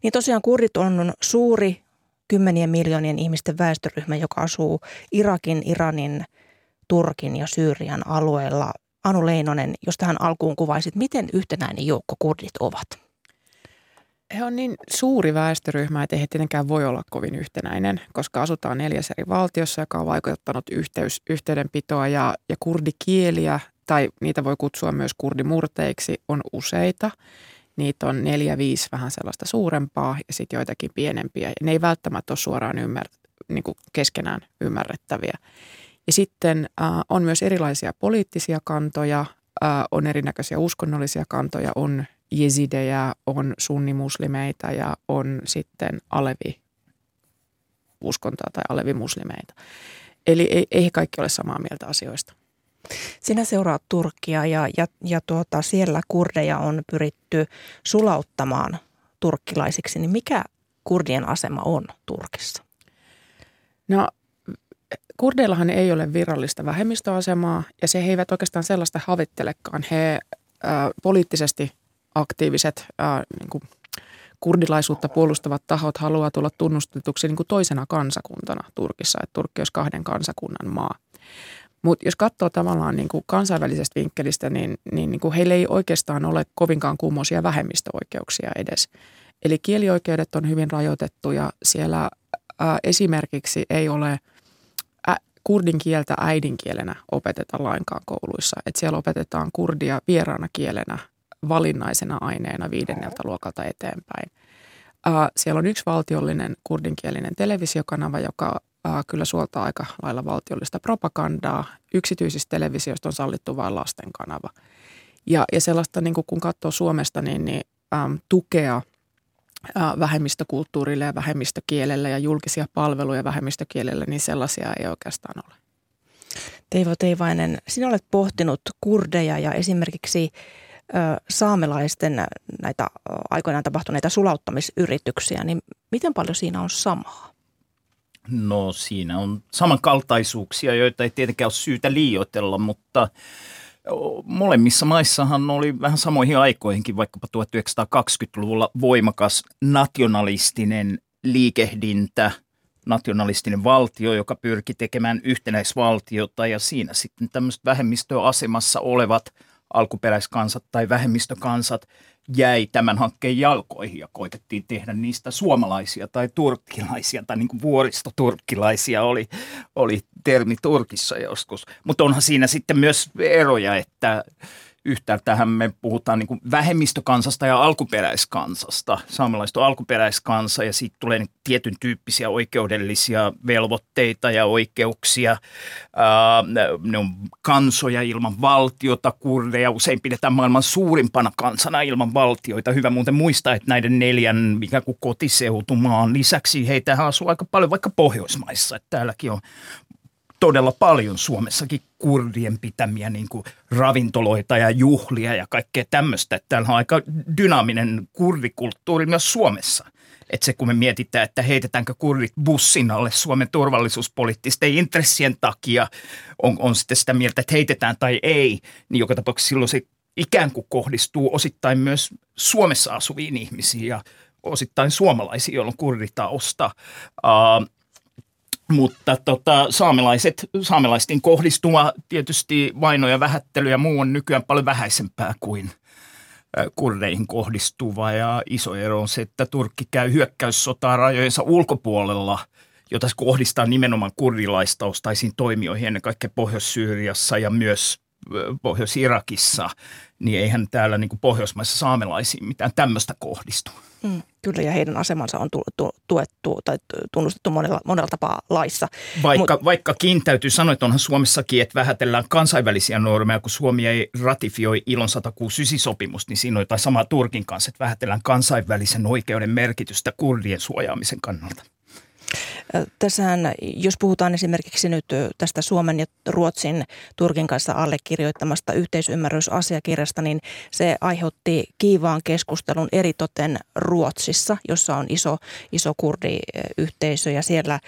Niin tosiaan kurdit on suuri kymmenien miljoonien ihmisten väestöryhmä, joka asuu Irakin, Iranin – Turkin ja Syyrian alueella. Anu Leinonen, jos tähän alkuun kuvaisit, miten yhtenäinen joukko kurdit ovat? He on niin suuri väestöryhmä, että he tietenkään voi olla kovin yhtenäinen, koska asutaan neljäs eri valtiossa, joka on vaikuttanut yhteys, yhteydenpitoa ja, ja kurdikieliä, tai niitä voi kutsua myös kurdimurteiksi, on useita. Niitä on neljä, viisi vähän sellaista suurempaa ja sitten joitakin pienempiä. Ja ne ei välttämättä ole suoraan ymmär, niin kuin keskenään ymmärrettäviä. Ja sitten äh, on myös erilaisia poliittisia kantoja, äh, on erinäköisiä uskonnollisia kantoja, on jesidejä, on sunnimuslimeita ja on sitten alevi uskontoa tai alevimuslimeita. Eli ei, ei kaikki ole samaa mieltä asioista. Sinä seuraat Turkkia ja, ja, ja tuota, siellä kurdeja on pyritty sulauttamaan turkkilaisiksi. Niin mikä kurdien asema on Turkissa? No Kurdeillahan ei ole virallista vähemmistöasemaa ja se he eivät oikeastaan sellaista havittelekaan. He ää, poliittisesti aktiiviset ää, niin kuin kurdilaisuutta puolustavat tahot haluaa tulla tunnustetuksi niin kuin toisena kansakuntana Turkissa, että Turkki olisi kahden kansakunnan maa. Mutta jos katsoo tavallaan niin kuin kansainvälisestä vinkkelistä, niin, niin, niin kuin heillä ei oikeastaan ole kovinkaan kummoisia vähemmistöoikeuksia edes. Eli kielioikeudet on hyvin rajoitettuja. Siellä ää, esimerkiksi ei ole – kurdin kieltä äidinkielenä opeteta lainkaan kouluissa. Et siellä opetetaan kurdia vieraana kielenä valinnaisena aineena viidenneltä luokalta eteenpäin. Siellä on yksi valtiollinen kurdinkielinen televisiokanava, joka kyllä suoltaa aika lailla valtiollista propagandaa. Yksityisistä televisioista on sallittu vain lasten kanava. Ja, ja sellaista, niin kun katsoo Suomesta, niin, niin äm, tukea vähemmistökulttuurille ja vähemmistökielelle ja julkisia palveluja vähemmistökielelle, niin sellaisia ei oikeastaan ole. Teivo Teivainen, sinä olet pohtinut kurdeja ja esimerkiksi saamelaisten näitä aikoinaan tapahtuneita sulauttamisyrityksiä, niin miten paljon siinä on samaa? No siinä on samankaltaisuuksia, joita ei tietenkään ole syytä liioitella, mutta molemmissa maissahan oli vähän samoihin aikoihinkin, vaikkapa 1920-luvulla voimakas nationalistinen liikehdintä, nationalistinen valtio, joka pyrki tekemään yhtenäisvaltiota ja siinä sitten tämmöiset vähemmistöasemassa olevat alkuperäiskansat tai vähemmistökansat jäi tämän hankkeen jalkoihin ja koitettiin tehdä niistä suomalaisia tai turkkilaisia tai niin kuin vuoristoturkkilaisia oli, oli termi Turkissa joskus. Mutta onhan siinä sitten myös eroja, että yhtäältähän me puhutaan niin vähemmistökansasta ja alkuperäiskansasta. Saamelaiset on alkuperäiskansa ja siitä tulee niin tietyn tyyppisiä oikeudellisia velvoitteita ja oikeuksia. ne on kansoja ilman valtiota, kurdeja. Usein pidetään maailman suurimpana kansana ilman valtioita. Hyvä muuten muistaa, että näiden neljän ikään kuin kotiseutumaan lisäksi heitä asuu aika paljon vaikka Pohjoismaissa. Että täälläkin on todella paljon Suomessakin kurdien pitämiä niin kuin ravintoloita ja juhlia ja kaikkea tämmöistä. Että täällä on aika dynaaminen kurdikulttuuri myös Suomessa. Että se kun me mietitään, että heitetäänkö kurdit bussin alle Suomen turvallisuuspoliittisten intressien takia, on, on sitten sitä mieltä, että heitetään tai ei, niin joka tapauksessa silloin se ikään kuin kohdistuu osittain myös Suomessa asuviin ihmisiin ja osittain suomalaisiin, joilla on kurditausta. Uh, mutta tota, saamelaiset, saamelaisten kohdistuva tietysti vaino ja vähättely ja muu on nykyään paljon vähäisempää kuin kurdeihin kohdistuva. Ja iso ero on se, että Turkki käy hyökkäyssotaa rajojensa ulkopuolella, jota se kohdistaa nimenomaan kurdilaistaustaisiin toimijoihin ennen kaikkea Pohjois-Syyriassa ja myös Pohjois-Irakissa, niin eihän täällä niin kuin Pohjoismaissa saamelaisiin mitään tämmöistä kohdistu. Mm, kyllä, ja heidän asemansa on tuettu tai tunnustettu monella, monella tapaa laissa. Vaikka, Mut, vaikkakin täytyy sanoa, että onhan Suomessakin, että vähätellään kansainvälisiä normeja, kun Suomi ei ratifioi ilon 106 sopimusta, niin siinä on jotain samaa Turkin kanssa, että vähätellään kansainvälisen oikeuden merkitystä kurdien suojaamisen kannalta. Tässähän, jos puhutaan esimerkiksi nyt tästä Suomen ja Ruotsin Turkin kanssa allekirjoittamasta yhteisymmärrysasiakirjasta, niin se aiheutti kiivaan keskustelun eritoten Ruotsissa, jossa on iso, iso kurdiyhteisö ja siellä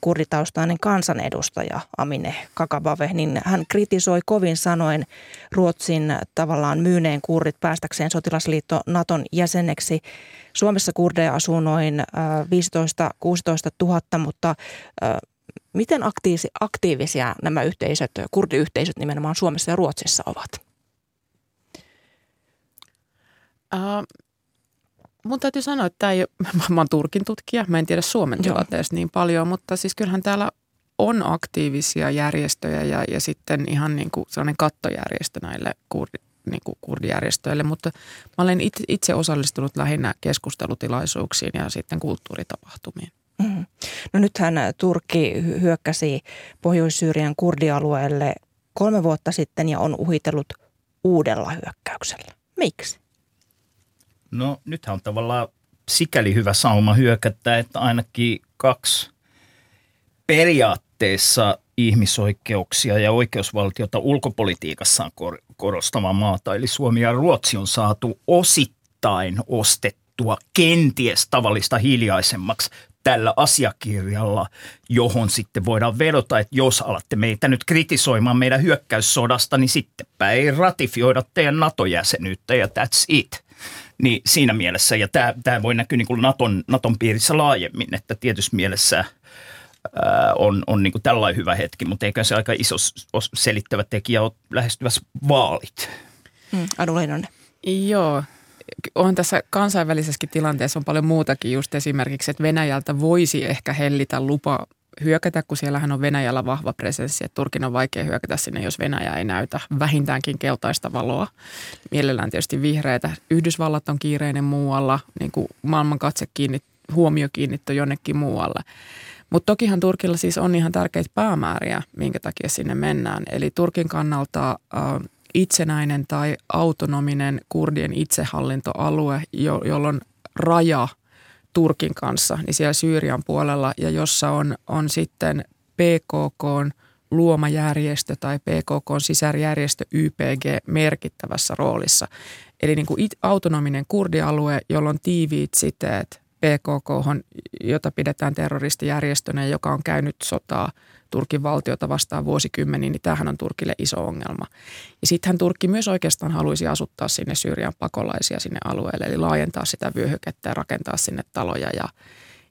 kurditaustainen kansanedustaja Amine Kakabave, niin hän kritisoi kovin sanoen Ruotsin tavallaan myyneen kurdit päästäkseen sotilasliitto Naton jäseneksi – Suomessa kurdeja asuu noin 15-16 000, mutta miten aktiivisia nämä yhteisöt, kurdiyhteisöt nimenomaan Suomessa ja Ruotsissa ovat? Uh, mun täytyy sanoa, että tämä ei, mä olen Turkin tutkija, mä en tiedä Suomen tilanteesta niin paljon, mutta siis kyllähän täällä on aktiivisia järjestöjä ja, ja sitten ihan niin kuin sellainen kattojärjestö näille kurdi, niin kuin kurdijärjestöille, mutta mä olen itse, itse osallistunut lähinnä keskustelutilaisuuksiin ja sitten kulttuuritapahtumiin. Mm. No nythän Turkki hyökkäsi Pohjois-Syyrian kurdialueelle kolme vuotta sitten ja on uhitellut uudella hyökkäyksellä. Miksi? No nythän on tavallaan sikäli hyvä sauma hyökätä, että ainakin kaksi periaatteessa ihmisoikeuksia ja oikeusvaltiota ulkopolitiikassaan kor- korostava maata. Eli Suomi ja Ruotsi on saatu osittain ostettua kenties tavallista hiljaisemmaksi tällä asiakirjalla, johon sitten voidaan vedota, että jos alatte meitä nyt kritisoimaan meidän hyökkäyssodasta, niin sittenpä ei ratifioida teidän NATO-jäsenyyttä ja that's it. Niin siinä mielessä, ja tämä, tämä voi näkyä niin kuin Naton, Naton piirissä laajemmin, että tietyssä mielessä – on, on niin tällainen hyvä hetki, mutta eikä se aika iso selittävä tekijä ole lähestyvässä vaalit. Mm, Adu Leinonen. Joo, on tässä kansainvälisessäkin tilanteessa on paljon muutakin, just esimerkiksi, että Venäjältä voisi ehkä hellitä lupa hyökätä, kun siellähän on Venäjällä vahva presenssi, että Turkin on vaikea hyökätä sinne, jos Venäjä ei näytä vähintäänkin keltaista valoa. Mielellään tietysti vihreitä. Yhdysvallat on kiireinen muualla, niin kuin maailman katse kiinnit, huomio kiinnitty jonnekin muualle. Mutta tokihan Turkilla siis on ihan tärkeitä päämääriä, minkä takia sinne mennään. Eli Turkin kannalta äh, itsenäinen tai autonominen kurdien itsehallintoalue, jo, jolloin raja Turkin kanssa, niin siellä Syyrian puolella ja jossa on, on sitten PKK luoma järjestö tai PKK sisärjärjestö YPG merkittävässä roolissa. Eli niin kuin autonominen kurdialue, jolla on tiiviit siteet PKK, jota pidetään terroristijärjestönä, joka on käynyt sotaa Turkin valtiota vastaan vuosikymmeniin, niin tämähän on Turkille iso ongelma. Ja sittenhän Turkki myös oikeastaan haluaisi asuttaa sinne Syyrian pakolaisia sinne alueelle, eli laajentaa sitä vyöhykettä ja rakentaa sinne taloja ja,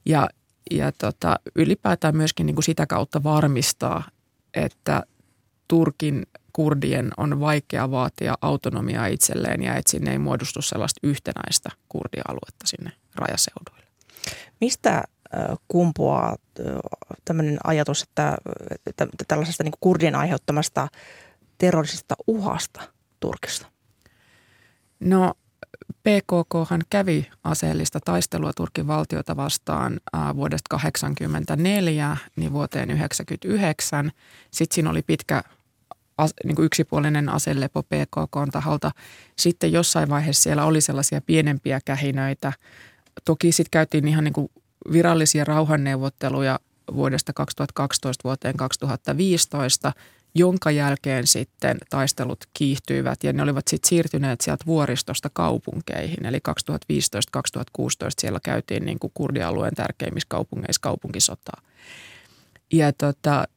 ja, ja tota, ylipäätään myöskin niin kuin sitä kautta varmistaa, että Turkin kurdien on vaikea vaatia autonomiaa itselleen ja että sinne ei muodostu sellaista yhtenäistä kurdialuetta sinne rajaseuduille. Mistä kumpuaa tämmöinen ajatus, että, että tällaisesta niin kurdien aiheuttamasta terrorisista uhasta Turkista? No PKK kävi aseellista taistelua Turkin valtiota vastaan vuodesta 1984 niin vuoteen 1999. Sitten siinä oli pitkä niin kuin yksipuolinen aselepo PKK taholta. Sitten jossain vaiheessa siellä oli sellaisia pienempiä kähinöitä. Toki sitten käytiin ihan niin kuin virallisia rauhanneuvotteluja vuodesta 2012 vuoteen 2015, jonka jälkeen sitten taistelut kiihtyivät ja ne olivat sitten siirtyneet sieltä vuoristosta kaupunkeihin. Eli 2015-2016 siellä käytiin niin kuin kurdialueen tärkeimmissä kaupungeissa kaupunkisotaa. Ja tota,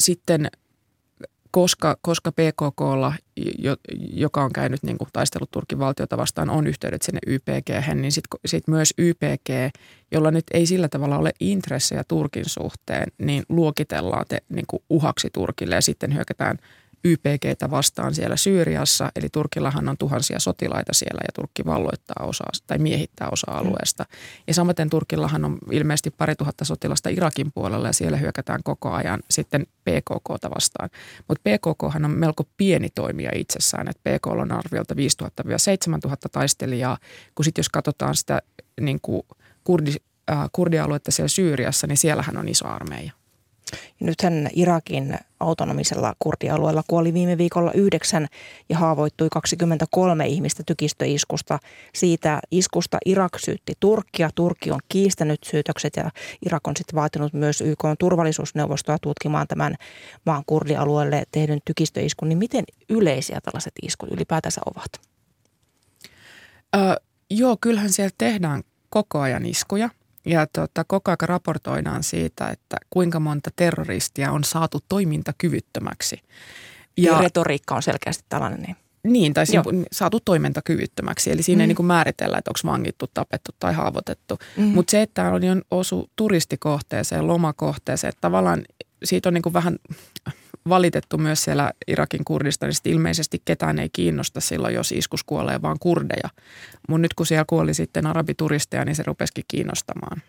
sitten koska, koska PKKlla, joka on käynyt niin kuin taistelut Turkin valtiota vastaan, on yhteydet sinne YPG, niin sitten sit myös YPG, jolla nyt ei sillä tavalla ole intressejä Turkin suhteen, niin luokitellaan te, niin kuin uhaksi Turkille ja sitten hyökätään – YPGtä vastaan siellä Syyriassa, eli Turkillahan on tuhansia sotilaita siellä ja Turkki valloittaa osaa tai miehittää osa alueesta. Ja samaten Turkillahan on ilmeisesti pari tuhatta sotilasta Irakin puolella ja siellä hyökätään koko ajan sitten PKKta vastaan. Mutta PKKhan on melko pieni toimija itsessään, että PK on arviolta 5000-7000 taistelijaa, kun sitten jos katsotaan sitä niin kurdi, äh, kurdialuetta siellä Syyriassa, niin siellähän on iso armeija. Ja nythän Irakin autonomisella kurdialueella kuoli viime viikolla yhdeksän ja haavoittui 23 ihmistä tykistöiskusta. Siitä iskusta Irak syytti Turkkia. Turkki on kiistänyt syytökset ja Irak on sitten vaatinut myös YK turvallisuusneuvostoa tutkimaan tämän maan kurdialueelle tehdyn tykistöiskun. Niin miten yleisiä tällaiset iskut ylipäätänsä ovat? Ö, joo, kyllähän siellä tehdään koko ajan iskuja – ja tota, koko ajan raportoidaan siitä, että kuinka monta terroristia on saatu toimintakyvyttömäksi. Ja, ja retoriikka on selkeästi tällainen. Niin. Niin, tai Joo. saatu toimintakyvyttömäksi. Eli siinä mm. ei niin kuin määritellä, että onko vangittu, tapettu tai haavoitettu. Mm. Mutta se, että on osu turistikohteeseen, lomakohteeseen, että tavallaan siitä on niin kuin vähän valitettu myös siellä Irakin Kurdistanista. Ilmeisesti ketään ei kiinnosta silloin, jos iskus kuolee vaan kurdeja. Mutta nyt kun siellä kuoli sitten arabituristeja, niin se rupesikin kiinnostamaan.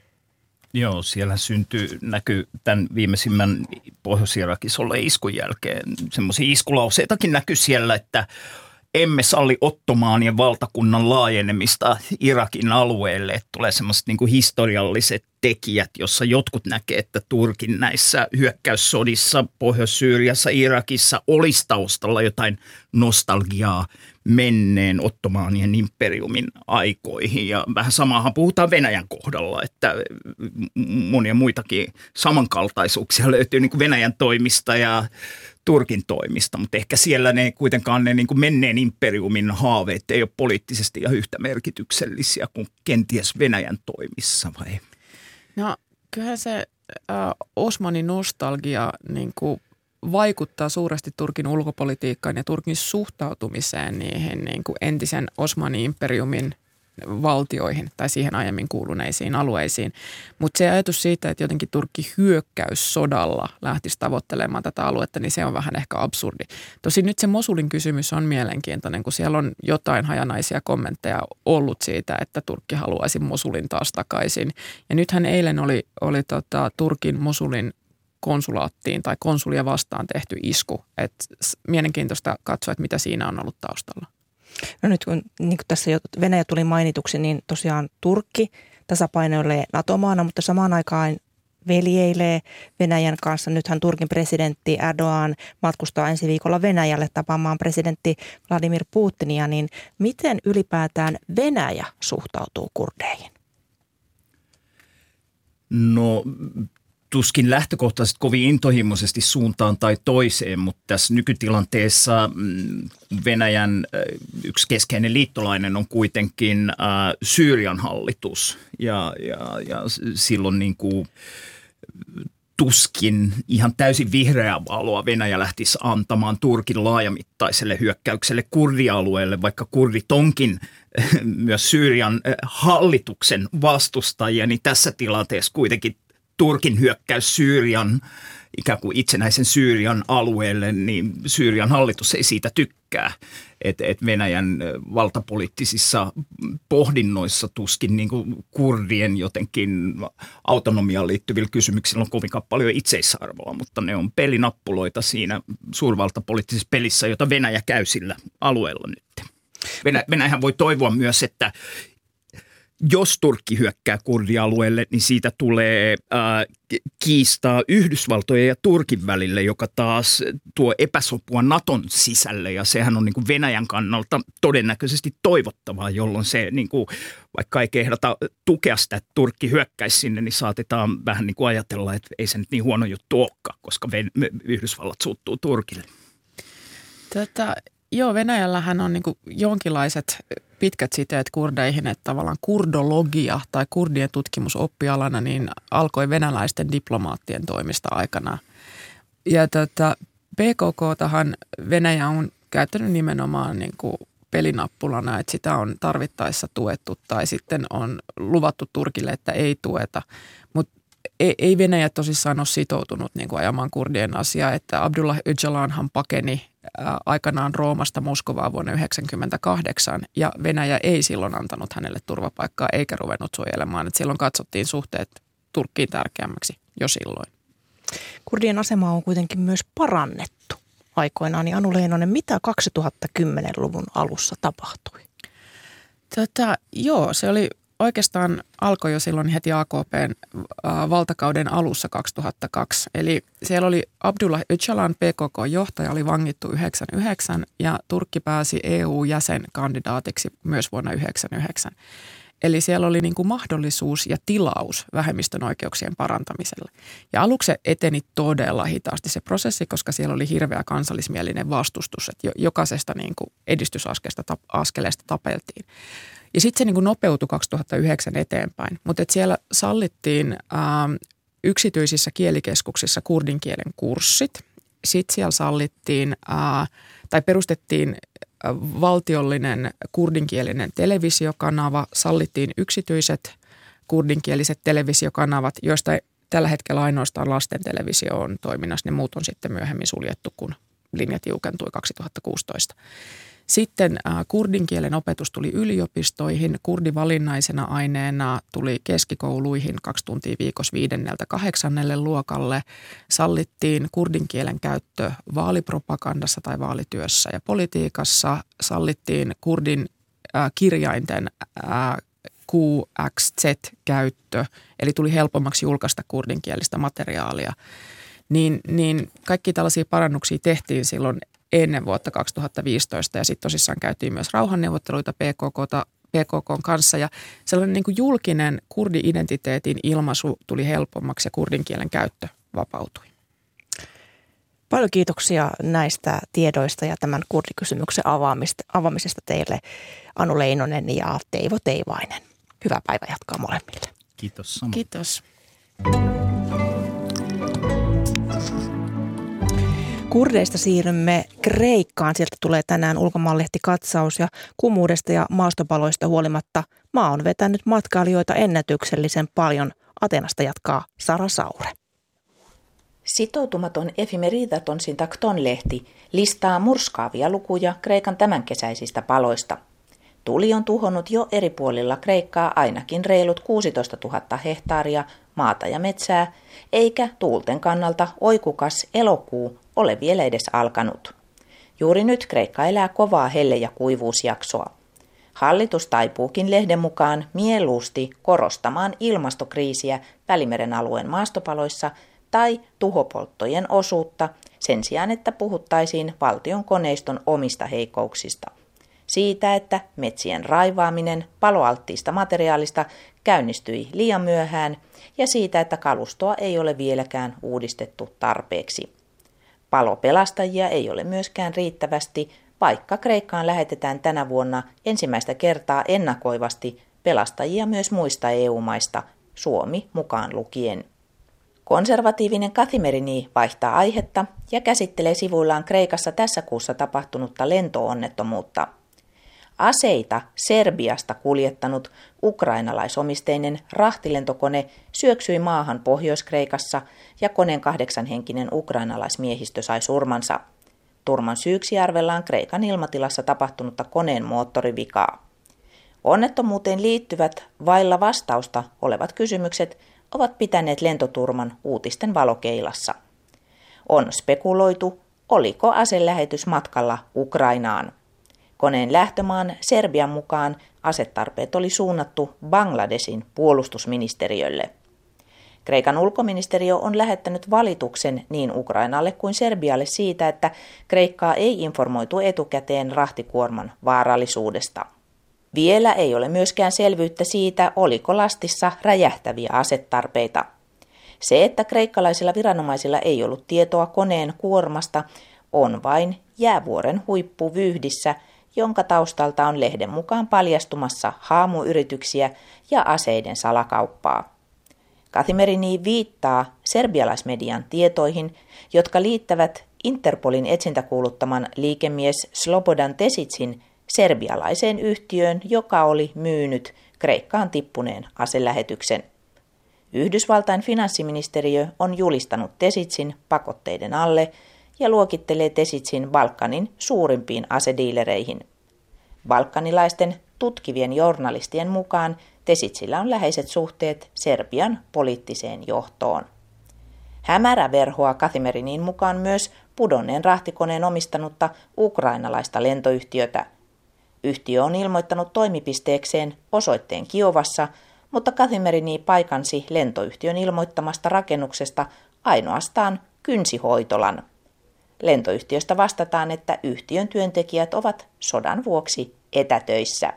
Joo, siellä syntyy, näkyy tämän viimeisimmän Pohjois-Irakissa iskun jälkeen. Semmoisia iskulauseitakin näkyy siellä, että emme salli ottomaanien valtakunnan laajenemista Irakin alueelle. Että tulee semmoiset niin historialliset tekijät, jossa jotkut näkee, että Turkin näissä hyökkäyssodissa Pohjois-Syyriassa, Irakissa olisi taustalla jotain nostalgiaa menneen ottomaanien imperiumin aikoihin. Ja vähän samahan puhutaan Venäjän kohdalla, että monia muitakin samankaltaisuuksia löytyy niin kuin Venäjän toimista ja Turkin toimista, mutta ehkä siellä ne kuitenkaan ne niin kuin menneen imperiumin haaveet ei ole poliittisesti ja yhtä merkityksellisiä kuin kenties Venäjän toimissa vai? No kyllähän se äh, Osmanin nostalgia niin kuin vaikuttaa suuresti Turkin ulkopolitiikkaan ja Turkin suhtautumiseen niihin niin kuin entisen Osmanin imperiumin valtioihin tai siihen aiemmin kuuluneisiin alueisiin. Mutta se ajatus siitä, että jotenkin Turkki hyökkäyssodalla lähtisi tavoittelemaan tätä aluetta, niin se on vähän ehkä absurdi. Tosin nyt se Mosulin kysymys on mielenkiintoinen, kun siellä on jotain hajanaisia kommentteja ollut siitä, että Turkki haluaisi Mosulin taas takaisin. Ja nythän eilen oli, oli tota, Turkin Mosulin konsulaattiin tai konsulia vastaan tehty isku. Et mielenkiintoista katsoa, että mitä siinä on ollut taustalla. No nyt kun, niin kuin tässä jo Venäjä tuli mainituksi, niin tosiaan Turkki tasapainoilee NATO-maana, mutta samaan aikaan veljeilee Venäjän kanssa. Nythän Turkin presidentti Erdogan matkustaa ensi viikolla Venäjälle tapaamaan presidentti Vladimir Putinia, niin miten ylipäätään Venäjä suhtautuu kurdeihin? No tuskin lähtökohtaisesti kovin intohimoisesti suuntaan tai toiseen, mutta tässä nykytilanteessa mm, Venäjän yksi keskeinen liittolainen on kuitenkin Syyrian hallitus. Ja, ja, ja silloin niin kuin tuskin ihan täysin vihreää valoa Venäjä lähtisi antamaan Turkin laajamittaiselle hyökkäykselle kurdialueelle, vaikka kurdit onkin myös Syyrian hallituksen vastustajia, niin tässä tilanteessa kuitenkin Turkin hyökkäys Syyrian, ikään kuin itsenäisen Syyrian alueelle, niin Syyrian hallitus ei siitä tykkää. Että et Venäjän valtapoliittisissa pohdinnoissa tuskin niin kuin kurdien jotenkin autonomiaan liittyvillä kysymyksillä on kovin paljon itseisarvoa, mutta ne on pelinappuloita siinä suurvaltapoliittisessa pelissä, jota Venäjä käy sillä alueella nyt. Venä, Venäjähän voi toivoa myös, että jos Turkki hyökkää kurdialueelle, niin siitä tulee äh, kiistaa Yhdysvaltojen ja Turkin välille, joka taas tuo epäsopua Naton sisälle. Ja sehän on niin kuin Venäjän kannalta todennäköisesti toivottavaa, jolloin se, niin kuin, vaikka ei kehdata tukea sitä, että Turkki hyökkäisi sinne, niin saatetaan vähän niin kuin ajatella, että ei se nyt niin huono juttu olekaan, koska Yhdysvallat suuttuu Turkille. Tätä, joo, Venäjällähän on niin jonkinlaiset pitkät siteet kurdeihin, että tavallaan kurdologia tai kurdien tutkimus oppialana niin alkoi venäläisten diplomaattien toimista aikana. Ja tota, PKK-tahan Venäjä on käyttänyt nimenomaan niin kuin pelinappulana, että sitä on tarvittaessa tuettu tai sitten on luvattu Turkille, että ei tueta. Mutta ei Venäjä tosissaan ole sitoutunut niin kuin ajamaan kurdien asiaa, että Abdullah Öcalanhan pakeni aikanaan Roomasta Moskovaa vuonna 1998 ja Venäjä ei silloin antanut hänelle turvapaikkaa eikä ruvennut suojelemaan. Että silloin katsottiin suhteet Turkkiin tärkeämmäksi jo silloin. Kurdien asema on kuitenkin myös parannettu aikoinaan. Niin Anu Leinonen, mitä 2010-luvun alussa tapahtui? Tota, joo, se oli oikeastaan alkoi jo silloin heti AKPn valtakauden alussa 2002. Eli siellä oli Abdullah Öcalan PKK-johtaja, oli vangittu 99 ja Turkki pääsi EU-jäsenkandidaatiksi myös vuonna 99. Eli siellä oli niin kuin mahdollisuus ja tilaus vähemmistön oikeuksien parantamiselle. Ja aluksi se eteni todella hitaasti se prosessi, koska siellä oli hirveä kansallismielinen vastustus, että jokaisesta niin kuin edistysaskeleesta tapeltiin. Ja sitten se niin kuin nopeutui 2009 eteenpäin, mutta siellä sallittiin ää, ähm, yksityisissä kielikeskuksissa kurdinkielen kurssit. Sitten siellä sallittiin ää, äh, tai perustettiin äh, valtiollinen kurdinkielinen televisiokanava, sallittiin yksityiset kurdinkieliset televisiokanavat, joista tällä hetkellä ainoastaan lasten televisio on toiminnassa. Ne muut on sitten myöhemmin suljettu, kun linja tiukentui 2016. Sitten äh, kurdin kielen opetus tuli yliopistoihin, kurdi valinnaisena aineena tuli keskikouluihin kaksi tuntia viikossa viidenneltä kahdeksannelle luokalle. Sallittiin kurdin kielen käyttö vaalipropagandassa tai vaalityössä ja politiikassa. Sallittiin kurdin äh, kirjainten äh, QXZ-käyttö, eli tuli helpommaksi julkaista kurdinkielistä materiaalia. Niin, niin kaikki tällaisia parannuksia tehtiin silloin ennen vuotta 2015 ja sitten tosissaan käytiin myös rauhanneuvotteluita PKKta, PKK kanssa ja sellainen niin kuin julkinen kurdi-identiteetin ilmaisu tuli helpommaksi ja kurdin kielen käyttö vapautui. Paljon kiitoksia näistä tiedoista ja tämän kurdikysymyksen avaamisesta teille Anu Leinonen ja Teivo Teivainen. Hyvää päivää jatkaa molemmille. Kiitos. Sama. Kiitos. Kurdeista siirrymme Kreikkaan. Sieltä tulee tänään ulkomaanlehti katsaus ja kumuudesta ja maastopaloista huolimatta maa on vetänyt matkailijoita ennätyksellisen paljon. Atenasta jatkaa Sara Saure. Sitoutumaton Efimeridaton Syntakton-lehti listaa murskaavia lukuja Kreikan tämänkesäisistä paloista. Tuli on tuhonnut jo eri puolilla Kreikkaa ainakin reilut 16 000 hehtaaria maata ja metsää, eikä tuulten kannalta oikukas elokuu ole vielä edes alkanut. Juuri nyt Kreikka elää kovaa helle- ja kuivuusjaksoa. Hallitus taipuukin lehden mukaan mieluusti korostamaan ilmastokriisiä Välimeren alueen maastopaloissa tai tuhopolttojen osuutta sen sijaan, että puhuttaisiin valtion koneiston omista heikouksista. Siitä, että metsien raivaaminen paloalttiista materiaalista käynnistyi liian myöhään ja siitä, että kalustoa ei ole vieläkään uudistettu tarpeeksi. Palopelastajia ei ole myöskään riittävästi, vaikka Kreikkaan lähetetään tänä vuonna ensimmäistä kertaa ennakoivasti pelastajia myös muista EU-maista, Suomi mukaan lukien. Konservatiivinen Kathimerini vaihtaa aihetta ja käsittelee sivuillaan Kreikassa tässä kuussa tapahtunutta lentoonnettomuutta. Aseita Serbiasta kuljettanut ukrainalaisomisteinen rahtilentokone syöksyi maahan Pohjois-Kreikassa ja koneen kahdeksanhenkinen ukrainalaismiehistö sai surmansa. Turman syyksi arvellaan Kreikan ilmatilassa tapahtunutta koneen moottorivikaa. Onnettomuuteen liittyvät vailla vastausta olevat kysymykset ovat pitäneet lentoturman uutisten valokeilassa. On spekuloitu, oliko aselähetys matkalla Ukrainaan. Koneen lähtömaan Serbian mukaan asetarpeet oli suunnattu Bangladesin puolustusministeriölle. Kreikan ulkoministeriö on lähettänyt valituksen niin Ukrainalle kuin Serbialle siitä, että Kreikkaa ei informoitu etukäteen rahtikuorman vaarallisuudesta. Vielä ei ole myöskään selvyyttä siitä, oliko lastissa räjähtäviä asetarpeita. Se, että kreikkalaisilla viranomaisilla ei ollut tietoa koneen kuormasta, on vain jäävuoren huippu vyhdissä, jonka taustalta on lehden mukaan paljastumassa haamuyrityksiä ja aseiden salakauppaa. Kathimerini viittaa serbialaismedian tietoihin, jotka liittävät Interpolin etsintäkuuluttaman liikemies Slobodan Tesitsin serbialaiseen yhtiöön, joka oli myynyt Kreikkaan tippuneen aselähetyksen. Yhdysvaltain finanssiministeriö on julistanut Tesitsin pakotteiden alle ja luokittelee Tesitsin Balkanin suurimpiin asediilereihin. Balkanilaisten tutkivien journalistien mukaan Tesitsillä on läheiset suhteet Serbian poliittiseen johtoon. Hämärä verhoa Kathimerinin mukaan myös pudonneen rahtikoneen omistanutta ukrainalaista lentoyhtiötä – Yhtiö on ilmoittanut toimipisteekseen osoitteen Kiovassa, mutta Kathimerini paikansi lentoyhtiön ilmoittamasta rakennuksesta ainoastaan kynsihoitolan. Lentoyhtiöstä vastataan, että yhtiön työntekijät ovat sodan vuoksi etätöissä.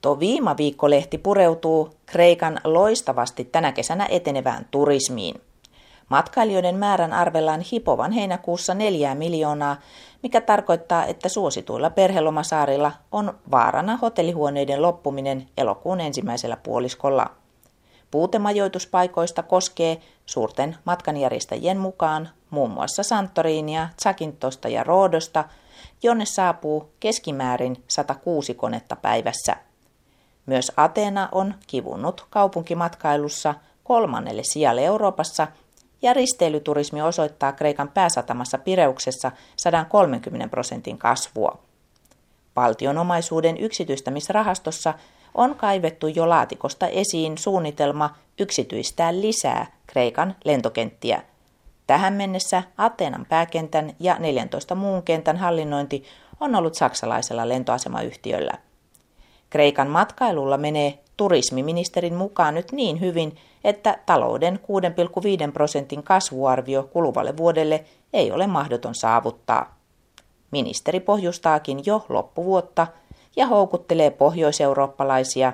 To viima viikkolehti pureutuu Kreikan loistavasti tänä kesänä etenevään turismiin. Matkailijoiden määrän arvellaan hipovan heinäkuussa neljää miljoonaa, mikä tarkoittaa, että suosituilla perhelomasaarilla on vaarana hotellihuoneiden loppuminen elokuun ensimmäisellä puoliskolla. Puutemajoituspaikoista koskee suurten matkanjärjestäjien mukaan muun muassa Santorinia, Zakintosta ja Roodosta, jonne saapuu keskimäärin 106 konetta päivässä. Myös Ateena on kivunnut kaupunkimatkailussa kolmannelle sijalle Euroopassa – ja risteilyturismi osoittaa Kreikan pääsatamassa Pireuksessa 130 prosentin kasvua. Valtion omaisuuden yksityistämisrahastossa on kaivettu jo laatikosta esiin suunnitelma yksityistää lisää Kreikan lentokenttiä. Tähän mennessä Ateenan pääkentän ja 14 muun kentän hallinnointi on ollut saksalaisella lentoasemayhtiöllä. Kreikan matkailulla menee turismiministerin mukaan nyt niin hyvin, että talouden 6,5 prosentin kasvuarvio kuluvalle vuodelle ei ole mahdoton saavuttaa. Ministeri pohjustaakin jo loppuvuotta ja houkuttelee pohjoiseurooppalaisia,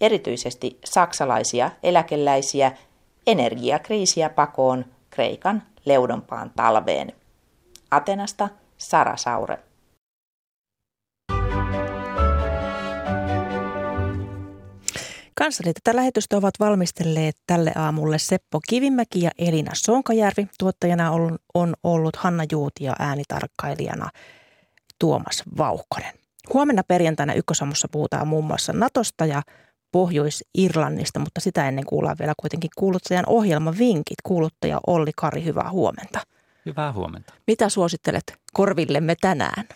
erityisesti saksalaisia eläkeläisiä, energiakriisiä pakoon Kreikan leudompaan talveen. Atenasta Sara Saure. Kanssani tätä lähetystä ovat valmistelleet tälle aamulle Seppo Kivimäki ja Elina Sonkajärvi. Tuottajana on, ollut Hanna Juuti ja äänitarkkailijana Tuomas Vauhkonen. Huomenna perjantaina Ykkösamussa puhutaan muun muassa Natosta ja Pohjois-Irlannista, mutta sitä ennen kuullaan vielä kuitenkin kuuluttajan ohjelmavinkit. Kuuluttaja Olli Kari, hyvää huomenta. Hyvää huomenta. Mitä suosittelet korvillemme tänään?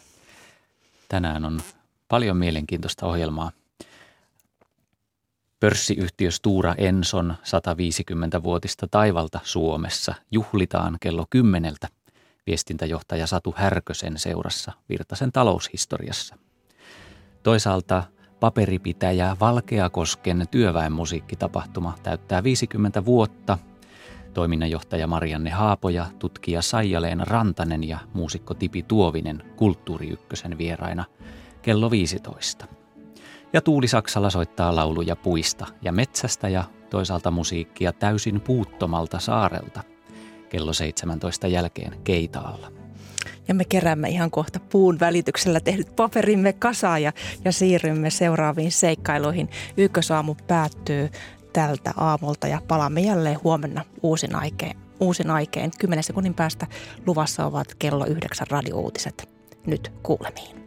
Tänään on paljon mielenkiintoista ohjelmaa – Pörssiyhtiö Stura Enson 150-vuotista taivalta Suomessa juhlitaan kello kymmeneltä viestintäjohtaja Satu Härkösen seurassa Virtasen taloushistoriassa. Toisaalta paperipitäjä Valkeakosken työväenmusiikkitapahtuma täyttää 50 vuotta. Toiminnanjohtaja Marianne Haapoja, tutkija Saija-Leena Rantanen ja muusikko Tipi Tuovinen Kulttuuri Ykkösen vieraina kello 15. Ja Tuuli Saksala soittaa lauluja puista ja metsästä ja toisaalta musiikkia täysin puuttomalta saarelta kello 17 jälkeen Keitaalla. Ja me keräämme ihan kohta puun välityksellä tehdyt paperimme kasaan ja, ja siirrymme seuraaviin seikkailuihin. Ykkösaamu päättyy tältä aamulta ja palaamme jälleen huomenna uusin aikeen. Uusin aikeen. Kymmenen sekunnin päästä luvassa ovat kello yhdeksän radiouutiset. Nyt kuulemiin.